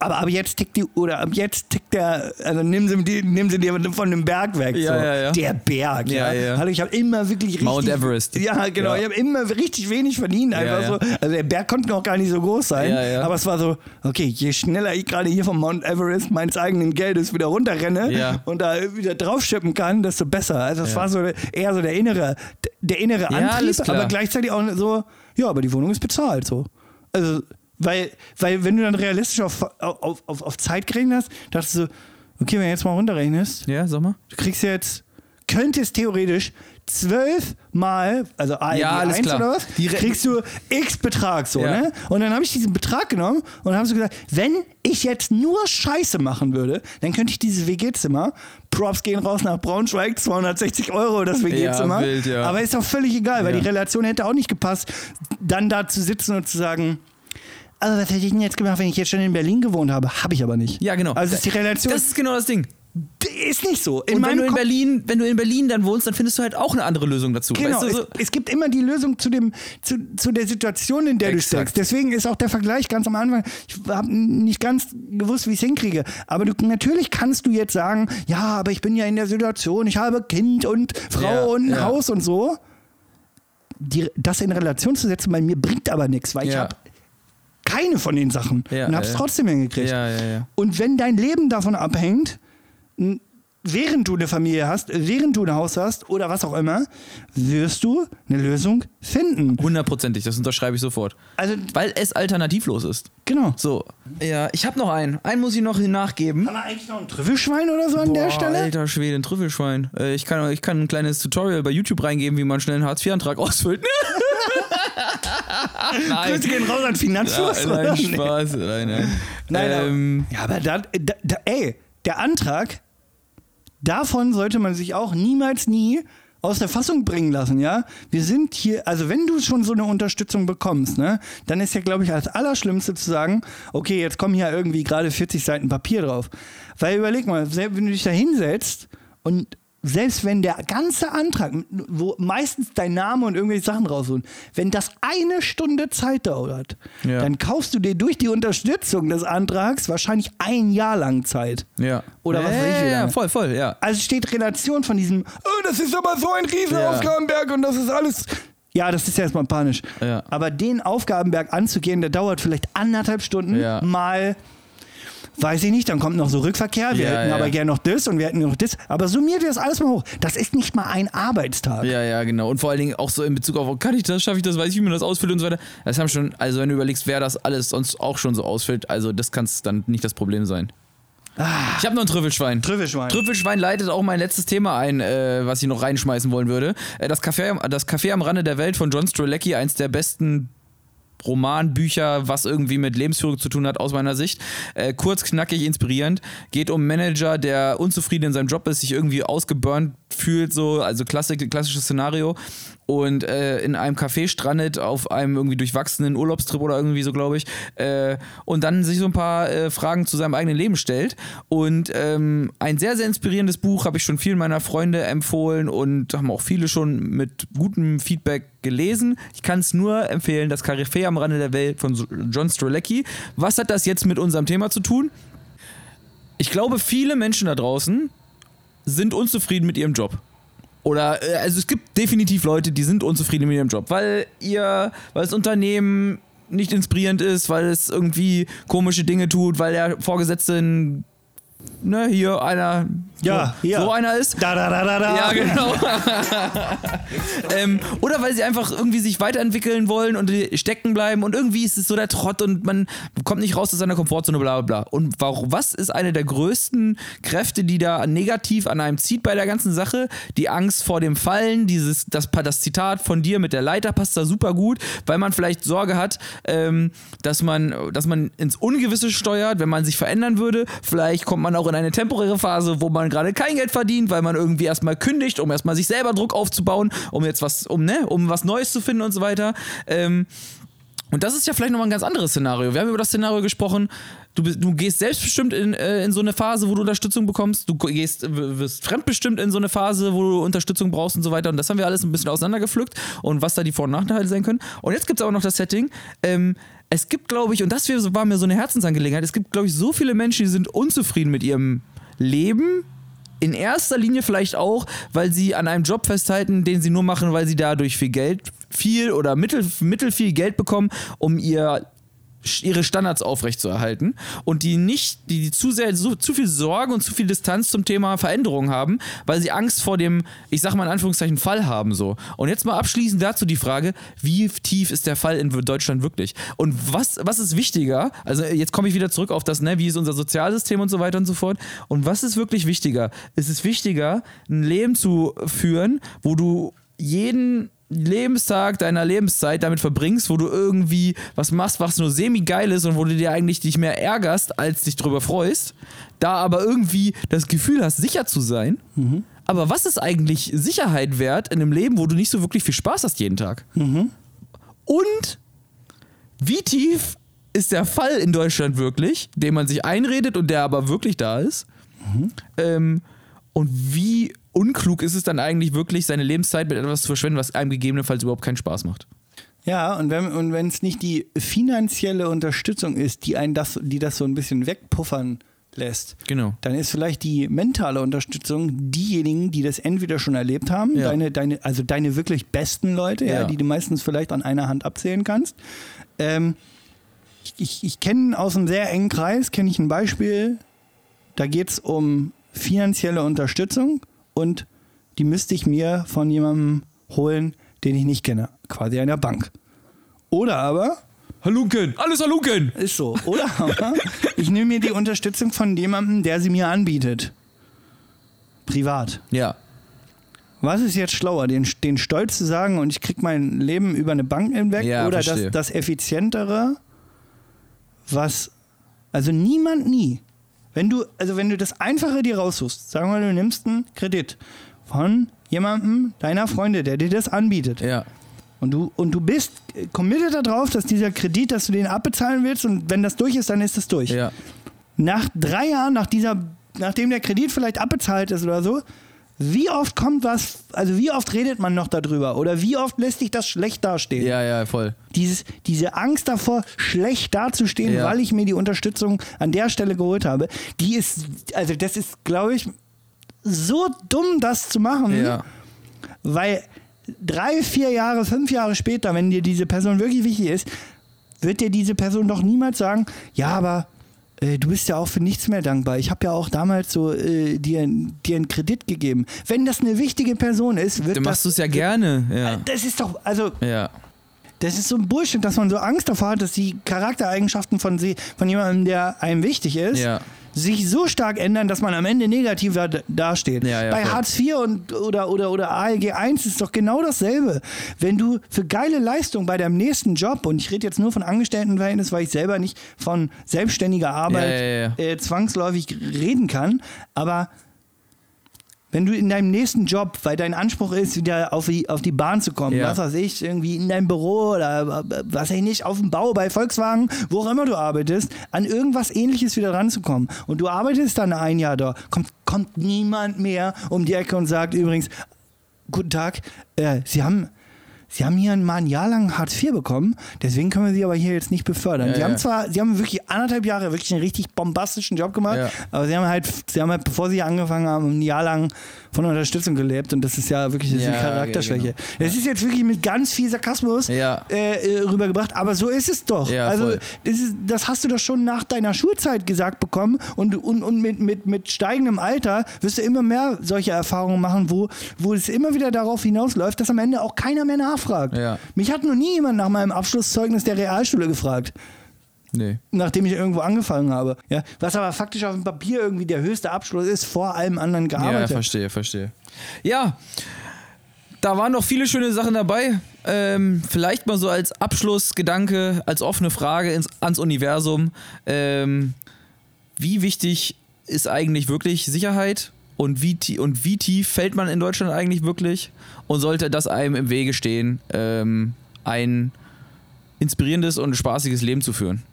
Aber ab jetzt tickt die, oder ab jetzt tickt der, also nimm sie, die, nimm sie dir von dem Berg weg. Ja, so. ja, ja. Der Berg, ja. Ja. Hallo, ich habe immer wirklich richtig. Mount Everest. Ja, genau. Ich habe immer richtig wenig verdient. Einfach so. Also der Berg konnte noch gar nicht so groß sein. Aber es war so, okay, je schneller ich gerade hier vom Mount Everest meines eigenen Geldes wieder runterrenne und da wieder draufschippen kann, desto besser. Also es war so eher so der innere, der innere Antrieb, aber gleichzeitig auch so, ja, aber die Wohnung ist bezahlt so. Also, weil, weil wenn du dann realistisch auf, auf, auf, auf Zeit gerechnet hast, dachtest du so, okay, wenn du jetzt mal runterrechnest, Ja, sag mal. du kriegst jetzt, könntest theoretisch zwölf Mal, also ARD Ja, alles 1 klar. oder was, kriegst du X Betrag so, Ja. ne? Und dann habe ich diesen Betrag genommen und habe so gesagt, wenn ich jetzt nur Scheiße machen würde, dann könnte ich dieses WG-Zimmer, Props gehen raus nach Braunschweig, 260 Euro das WG-Zimmer, Ja, wild, ja. aber ist auch völlig egal, weil die Relation hätte auch nicht gepasst, dann da zu sitzen und zu sagen, also was hätte ich denn jetzt gemacht, wenn ich jetzt schon in Berlin gewohnt habe? Habe ich aber nicht. Ja, genau. Also ist die Relation Das ist genau das Ding. ist nicht so. In Und wenn du in Berlin, wenn du in Berlin dann wohnst, dann findest du halt auch eine andere Lösung dazu. Genau, weißt du, so, es, es gibt immer die Lösung zu, dem, zu, zu der Situation, in der du Exakt. steckst. Deswegen ist auch der Vergleich ganz am Anfang, ich habe nicht ganz gewusst, wie ich es hinkriege. Aber du, natürlich kannst du jetzt sagen, ja, aber ich bin ja in der Situation, ich habe Kind und Frau Ja, und ein ja. Haus und so. Die, das in Relation zu setzen bei mir bringt aber nichts, weil ich Ja. habe keine von den Sachen Ja, und habe es ja. trotzdem hingekriegt. Ja. Und wenn dein Leben davon abhängt, während du eine Familie hast, während du ein Haus hast oder was auch immer, wirst du eine Lösung finden. Hundertprozentig, das unterschreibe ich sofort. Also, Weil es alternativlos ist. genau. So. Ja, ich habe noch einen. Einen muss ich noch nachgeben. Haben wir eigentlich noch ein Trüffelschwein oder so an der Boah, Stelle? Alter Schwede, ein Trüffelschwein. Äh, ich, kann, ich kann ein kleines Tutorial bei YouTube reingeben, wie man schnell einen Hartz-IV-Antrag ausfüllt. nein. Grüße gehen raus an Finanzfluss. Ja, nein, Nee. Spaß. Nein, nein. Nein, ähm, aber, ja, aber da, da, da, ey, der Antrag, davon sollte man sich auch niemals nie aus der Fassung bringen lassen, ja? Wir sind hier, also wenn du schon so eine Unterstützung bekommst, ne, dann ist ja, glaube ich, als Allerschlimmste zu sagen, okay, jetzt kommen hier irgendwie gerade 40 Seiten Papier drauf. Weil überleg mal, selbst wenn du dich da hinsetzt und selbst wenn der ganze Antrag, wo meistens dein Name und irgendwelche Sachen rausholen, wenn das eine Stunde Zeit dauert, Ja. dann kaufst du dir durch die Unterstützung des Antrags wahrscheinlich ein Jahr lang Zeit. ja. Oder was ja, weiß ich wie ja, voll, voll, ja. Also steht Relation von diesem, oh, das ist aber so ein riesen Ja. Aufgabenberg und das ist alles. Ja, das ist ja erstmal panisch. Ja. Aber den Aufgabenberg anzugehen, der dauert vielleicht anderthalb Stunden mal weiß ich nicht, dann kommt noch so Rückverkehr, wir Ja, hätten ja. aber gerne noch das und wir hätten noch das. Aber summiert ihr das alles mal hoch. Das ist nicht mal ein Arbeitstag. Ja, ja, genau. Und vor allen Dingen auch so in Bezug auf, kann ich das, schaffe ich das, weiß ich, wie man das ausfüllt und so weiter. Das haben schon, also wenn du überlegst, wer das alles sonst auch schon so ausfüllt, also das kann dann nicht das Problem sein. Ich habe noch ein Trüffelschwein. Trüffelschwein. Trüffelschwein leitet auch mein letztes Thema ein, äh, was ich noch reinschmeißen wollen würde. Äh, das, Café, am- das Café am Rande der Welt von John Strzelecki, eins der besten Romanbücher, was irgendwie mit Lebensführung zu tun hat, aus meiner Sicht. Äh, kurz, knackig, inspirierend. Geht um Manager, der unzufrieden in seinem Job ist, sich irgendwie ausgeburnt fühlt, so, also klassik, klassisches Szenario. Und äh, in einem Café strandet auf einem irgendwie durchwachsenen Urlaubstrip oder irgendwie so, glaube ich. Äh, und dann sich so ein paar äh, Fragen zu seinem eigenen Leben stellt. Und ähm, ein sehr, sehr inspirierendes Buch habe ich schon vielen meiner Freunde empfohlen und haben auch viele schon mit gutem Feedback gelesen. Ich kann es nur empfehlen, das Café am Rande der Welt von John Strolecki. Was hat das jetzt mit unserem Thema zu tun? Ich glaube, viele Menschen da draußen sind unzufrieden mit ihrem Job. Oder, äh, also es gibt definitiv Leute, die sind unzufrieden mit ihrem Job, weil ihr, weil das Unternehmen nicht inspirierend ist, weil es irgendwie komische Dinge tut, weil der Vorgesetzte ein, ne, hier einer, Ja, so, hier. so einer ist. Da, da, da, da, da. Ja, genau. ähm, oder weil sie einfach irgendwie sich weiterentwickeln wollen und stecken bleiben und irgendwie ist es so der Trott und man kommt nicht raus aus seiner Komfortzone, bla bla bla. Und warum, was ist eine der größten Kräfte, die da negativ an einem zieht bei der ganzen Sache? Die Angst vor dem Fallen, dieses, das, das Zitat von dir mit der Leiter passt da super gut, weil man vielleicht Sorge hat, ähm, dass, man, dass man ins Ungewisse steuert, wenn man sich verändern würde. Vielleicht kommt man auch in eine temporäre Phase, wo man gerade kein Geld verdient, weil man irgendwie erstmal kündigt, um erstmal sich selber Druck aufzubauen, um jetzt was, um, ne, um was Neues zu finden und so weiter. Ähm, und das ist ja vielleicht nochmal ein ganz anderes Szenario. Wir haben über das Szenario gesprochen. Du, du gehst selbstbestimmt in, äh, in so eine Phase, wo du Unterstützung bekommst. Du gehst, wirst fremdbestimmt in so eine Phase, wo du Unterstützung brauchst und so weiter. Und das haben wir alles ein bisschen auseinandergepflückt und was da die Vor- und Nachteile sein können. Und jetzt gibt es aber noch das Setting. Ähm, es gibt, glaube ich, und das war mir so eine Herzensangelegenheit, es gibt, glaube ich, so viele Menschen, die sind unzufrieden mit ihrem Leben, in erster Linie vielleicht auch, weil sie an einem Job festhalten, den sie nur machen, weil sie dadurch viel Geld, viel oder mittel, mittel viel Geld bekommen, um ihr ihre Standards aufrechtzuerhalten und die nicht, die, die zu sehr, so, zu viel Sorge und zu viel Distanz zum Thema Veränderung haben, weil sie Angst vor dem, ich sag mal in Anführungszeichen, Fall haben so. Und jetzt mal abschließend dazu die Frage, wie tief ist der Fall in Deutschland wirklich? Und was, was ist wichtiger? Also jetzt komme ich wieder zurück auf das, ne, wie ist unser Sozialsystem und so weiter und so fort. Und was ist wirklich wichtiger? Es ist wichtiger, ein Leben zu führen, wo du jeden Lebenstag deiner Lebenszeit damit verbringst, wo du irgendwie was machst, was nur semi-geil ist und wo du dir eigentlich dich mehr ärgerst, als dich drüber freust, da aber irgendwie das Gefühl hast, sicher zu sein. Aber was ist eigentlich Sicherheit wert in einem Leben, wo du nicht so wirklich viel Spaß hast jeden Tag? Und wie tief ist der Fall in Deutschland wirklich, den man sich einredet und der aber wirklich da ist? Ähm, und wie unklug ist es dann eigentlich wirklich, seine Lebenszeit mit etwas zu verschwenden, was einem gegebenenfalls überhaupt keinen Spaß macht? Ja, und wenn und es nicht die finanzielle Unterstützung ist, die einen das, die das so ein bisschen wegpuffern lässt, Genau. dann ist vielleicht die mentale Unterstützung diejenigen, die das entweder schon erlebt haben, Ja. deine, deine, also deine wirklich besten Leute, ja. Ja. die du meistens vielleicht an einer Hand abzählen kannst. Ähm, ich ich, ich kenne aus einem sehr engen Kreis, kenne ich ein Beispiel, da geht es um finanzielle Unterstützung und die müsste ich mir von jemandem holen, den ich nicht kenne, quasi einer Bank. Oder aber, Halunken! Alles Halunken! ist so, oder aber ich nehme mir die Unterstützung von jemandem, der sie mir anbietet. Privat. Ja. Was ist jetzt schlauer, den, den Stolz zu sagen und ich kriege mein Leben über eine Bank hinweg Ja, oder das, das effizientere, was, also niemand nie. Wenn du, also wenn du das Einfache dir raussuchst, sagen wir, du nimmst einen Kredit von jemandem, deiner Freunde, der dir das anbietet Ja. und du, und du bist committed darauf, dass dieser Kredit, dass du den abbezahlen willst und wenn das durch ist, dann ist das durch Ja. nach drei Jahren, nach dieser, nachdem der Kredit vielleicht abbezahlt ist oder so, wie oft kommt was, also wie oft redet man noch darüber oder wie oft lässt sich das schlecht dastehen? Ja, ja, voll. Dieses, diese Angst davor, schlecht dazustehen, Ja. weil ich mir die Unterstützung an der Stelle geholt habe, die ist, also das ist, glaube ich, so dumm, das zu machen, Ja. weil drei, vier Jahre, fünf Jahre später, wenn dir diese Person wirklich wichtig ist, wird dir diese Person doch niemals sagen, ja, aber du bist ja auch für nichts mehr dankbar. Ich habe ja auch damals so äh, dir, dir einen Kredit gegeben. Wenn das eine wichtige Person ist, wird Dann machst du es ja gerne. Ja. Das ist doch, also ja. das ist so ein Bullshit, dass man so Angst davor hat, dass die Charaktereigenschaften von, sie, von jemandem, der einem wichtig ist, Ja. Sich so stark ändern, dass man am Ende negativer dasteht. Ja, ja, Bei voll. Hartz IV und, oder, oder, oder ALG 1 ist doch genau dasselbe. Wenn du für geile Leistung bei deinem nächsten Job, und ich rede jetzt nur von Angestelltenverhältnis, weil ich selber nicht von selbstständiger Arbeit ja. Äh, zwangsläufig reden kann, aber wenn du in deinem nächsten Job, weil dein Anspruch ist, wieder auf die, auf die Bahn zu kommen, Ja. was weiß ich, irgendwie in deinem Büro oder äh, was weiß ich nicht, auf dem Bau, bei Volkswagen, wo auch immer du arbeitest, an irgendwas ähnliches wieder ranzukommen. Und du arbeitest dann ein Jahr da, kommt, kommt niemand mehr um die Ecke und sagt übrigens, guten Tag, äh, Sie haben. Sie haben hier mal ein Jahr lang Hartz IV bekommen, deswegen können wir Sie aber hier jetzt nicht befördern. Ja, Sie ja. haben zwar, Sie haben wirklich anderthalb Jahre wirklich einen richtig bombastischen Job gemacht, Ja. aber Sie haben halt, Sie haben halt, bevor Sie angefangen haben, ein Jahr lang von Unterstützung gelebt und das ist ja wirklich ist eine Charakterschwäche. genau. Das ist jetzt wirklich mit ganz viel Sarkasmus äh, äh, rübergebracht, aber so ist es doch. Also das, ist, das hast du doch schon nach deiner Schulzeit gesagt bekommen und, und, und mit, mit, mit steigendem Alter wirst du immer mehr solche Erfahrungen machen, wo, wo es immer wieder darauf hinausläuft, dass am Ende auch keiner mehr nachfragt. Ja. Mich hat noch nie jemand nach meinem Abschlusszeugnis der Realschule gefragt Nee. nachdem ich irgendwo angefangen habe. Ja, was aber faktisch auf dem Papier irgendwie der höchste Abschluss ist, vor allem anderen Ja, gearbeitet. verstehe, verstehe. Ja, da waren noch viele schöne Sachen dabei. Ähm, vielleicht mal so als Abschlussgedanke, als offene Frage ins, ans Universum. Ähm, wie wichtig ist eigentlich wirklich Sicherheit? Und wie, und wie tief fällt man in Deutschland eigentlich wirklich? Und sollte das einem im Wege stehen, ähm, ein inspirierendes und spaßiges Leben zu führen?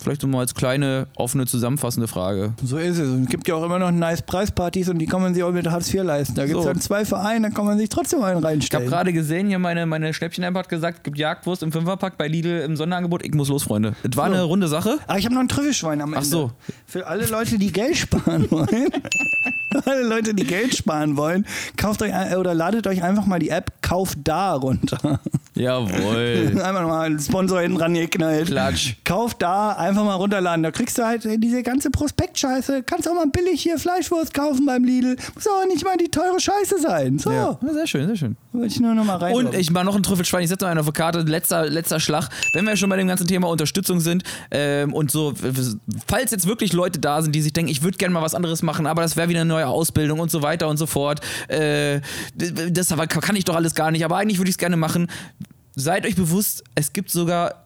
Vielleicht nochmal als kleine, offene, zusammenfassende Frage. So ist es. Es gibt ja auch immer noch nice Preispartys und die kann man sich auch mit Hartz IV leisten. Da gibt es So. dann zwei Vereine, da kann man sich trotzdem einen Ich habe reinstellen. gerade gesehen, hier meine, meine Schnäppchen-App hat gesagt, es gibt Jagdwurst im Fünferpack bei Lidl im Sonderangebot. Ich muss los, Freunde. Es war So. eine runde Sache. Aber ich habe noch ein Trüffelschwein am Ende. Ach so. Für alle Leute, die Geld sparen wollen. Alle Leute, die Geld sparen wollen, kauft euch oder ladet euch einfach mal die App Kauf da runter. Jawohl. Einfach mal einen Sponsor hinten ran geknallt. Klatsch. Kauf da, einfach mal runterladen. Da kriegst du halt diese ganze Prospektscheiße. Kannst auch mal billig hier Fleischwurst kaufen beim Lidl. Muss auch nicht mal die teure Scheiße sein. So, Ja. Sehr schön, sehr schön. wollte ich nur noch mal rein. Und ich mache noch ein Trüffelschwein, ich setze noch einen auf die Karte, letzter, letzter Schlag. Wenn wir schon bei dem ganzen Thema Unterstützung sind ähm, und so, falls jetzt wirklich Leute da sind, die sich denken, ich würde gerne mal was anderes machen, aber das wäre wieder eine neue Ausbildung und so weiter und so fort. Äh, das aber kann ich doch alles gar nicht, aber eigentlich würde ich es gerne machen. Seid euch bewusst, es gibt sogar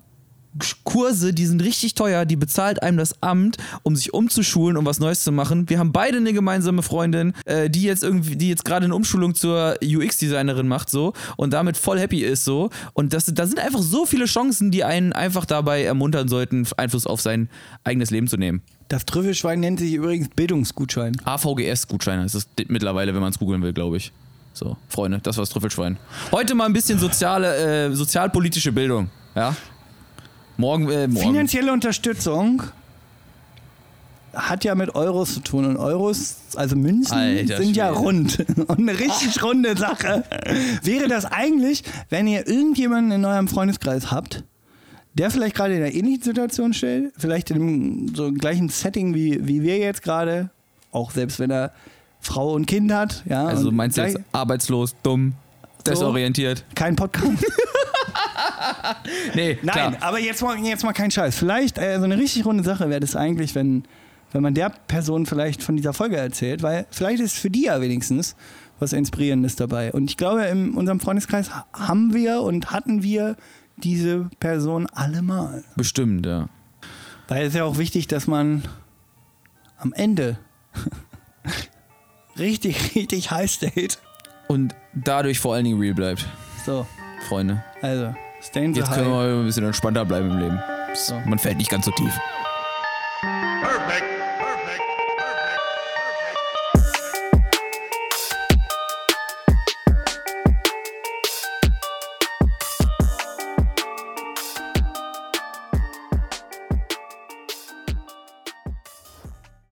Kurse, die sind richtig teuer, die bezahlt einem das Amt, um sich umzuschulen, um was Neues zu machen. Wir haben beide eine gemeinsame Freundin, äh, die jetzt irgendwie, die jetzt gerade eine Umschulung zur UX-Designerin macht, so und damit voll happy ist, so. Und das, da sind einfach so viele Chancen, die einen einfach dabei ermuntern sollten, Einfluss auf sein eigenes Leben zu nehmen. das Trüffelschwein nennt sich übrigens Bildungsgutschein. AVGS-Gutscheine ist es mittlerweile, wenn man es googeln will, glaube ich. So, Freunde, das war das Trüffelschwein. Heute mal ein bisschen soziale, äh, sozialpolitische Bildung, ja. Morgen, äh, morgen. Finanzielle Unterstützung hat ja mit Euros zu tun und Euros, also Münzen, Alter sind ja rund und eine richtig runde Sache. Wäre das eigentlich, wenn ihr irgendjemanden in eurem Freundeskreis habt, der vielleicht gerade in einer ähnlichen Situation steht, vielleicht in einem so gleichen Setting wie, wie wir jetzt gerade, auch selbst wenn er Frau und Kind hat, ja. Also meinst du jetzt arbeitslos, dumm, desorientiert? kein Podcast? Nee, Nein, klar. aber jetzt mal, jetzt mal kein Scheiß. Vielleicht äh, so eine richtig runde Sache wäre das eigentlich, wenn, wenn man der Person vielleicht von dieser Folge erzählt, weil vielleicht ist für die ja wenigstens was Inspirierendes dabei. Und ich glaube, in unserem Freundeskreis ha- haben wir und hatten wir diese Person allemal. Bestimmt, ja. Weil es ist ja auch wichtig, dass man am Ende richtig, richtig high state. Und dadurch vor allen Dingen real bleibt, So, Freunde. also, stay in Jetzt können wir ein bisschen entspannter bleiben im Leben. So. Man fällt nicht ganz so tief.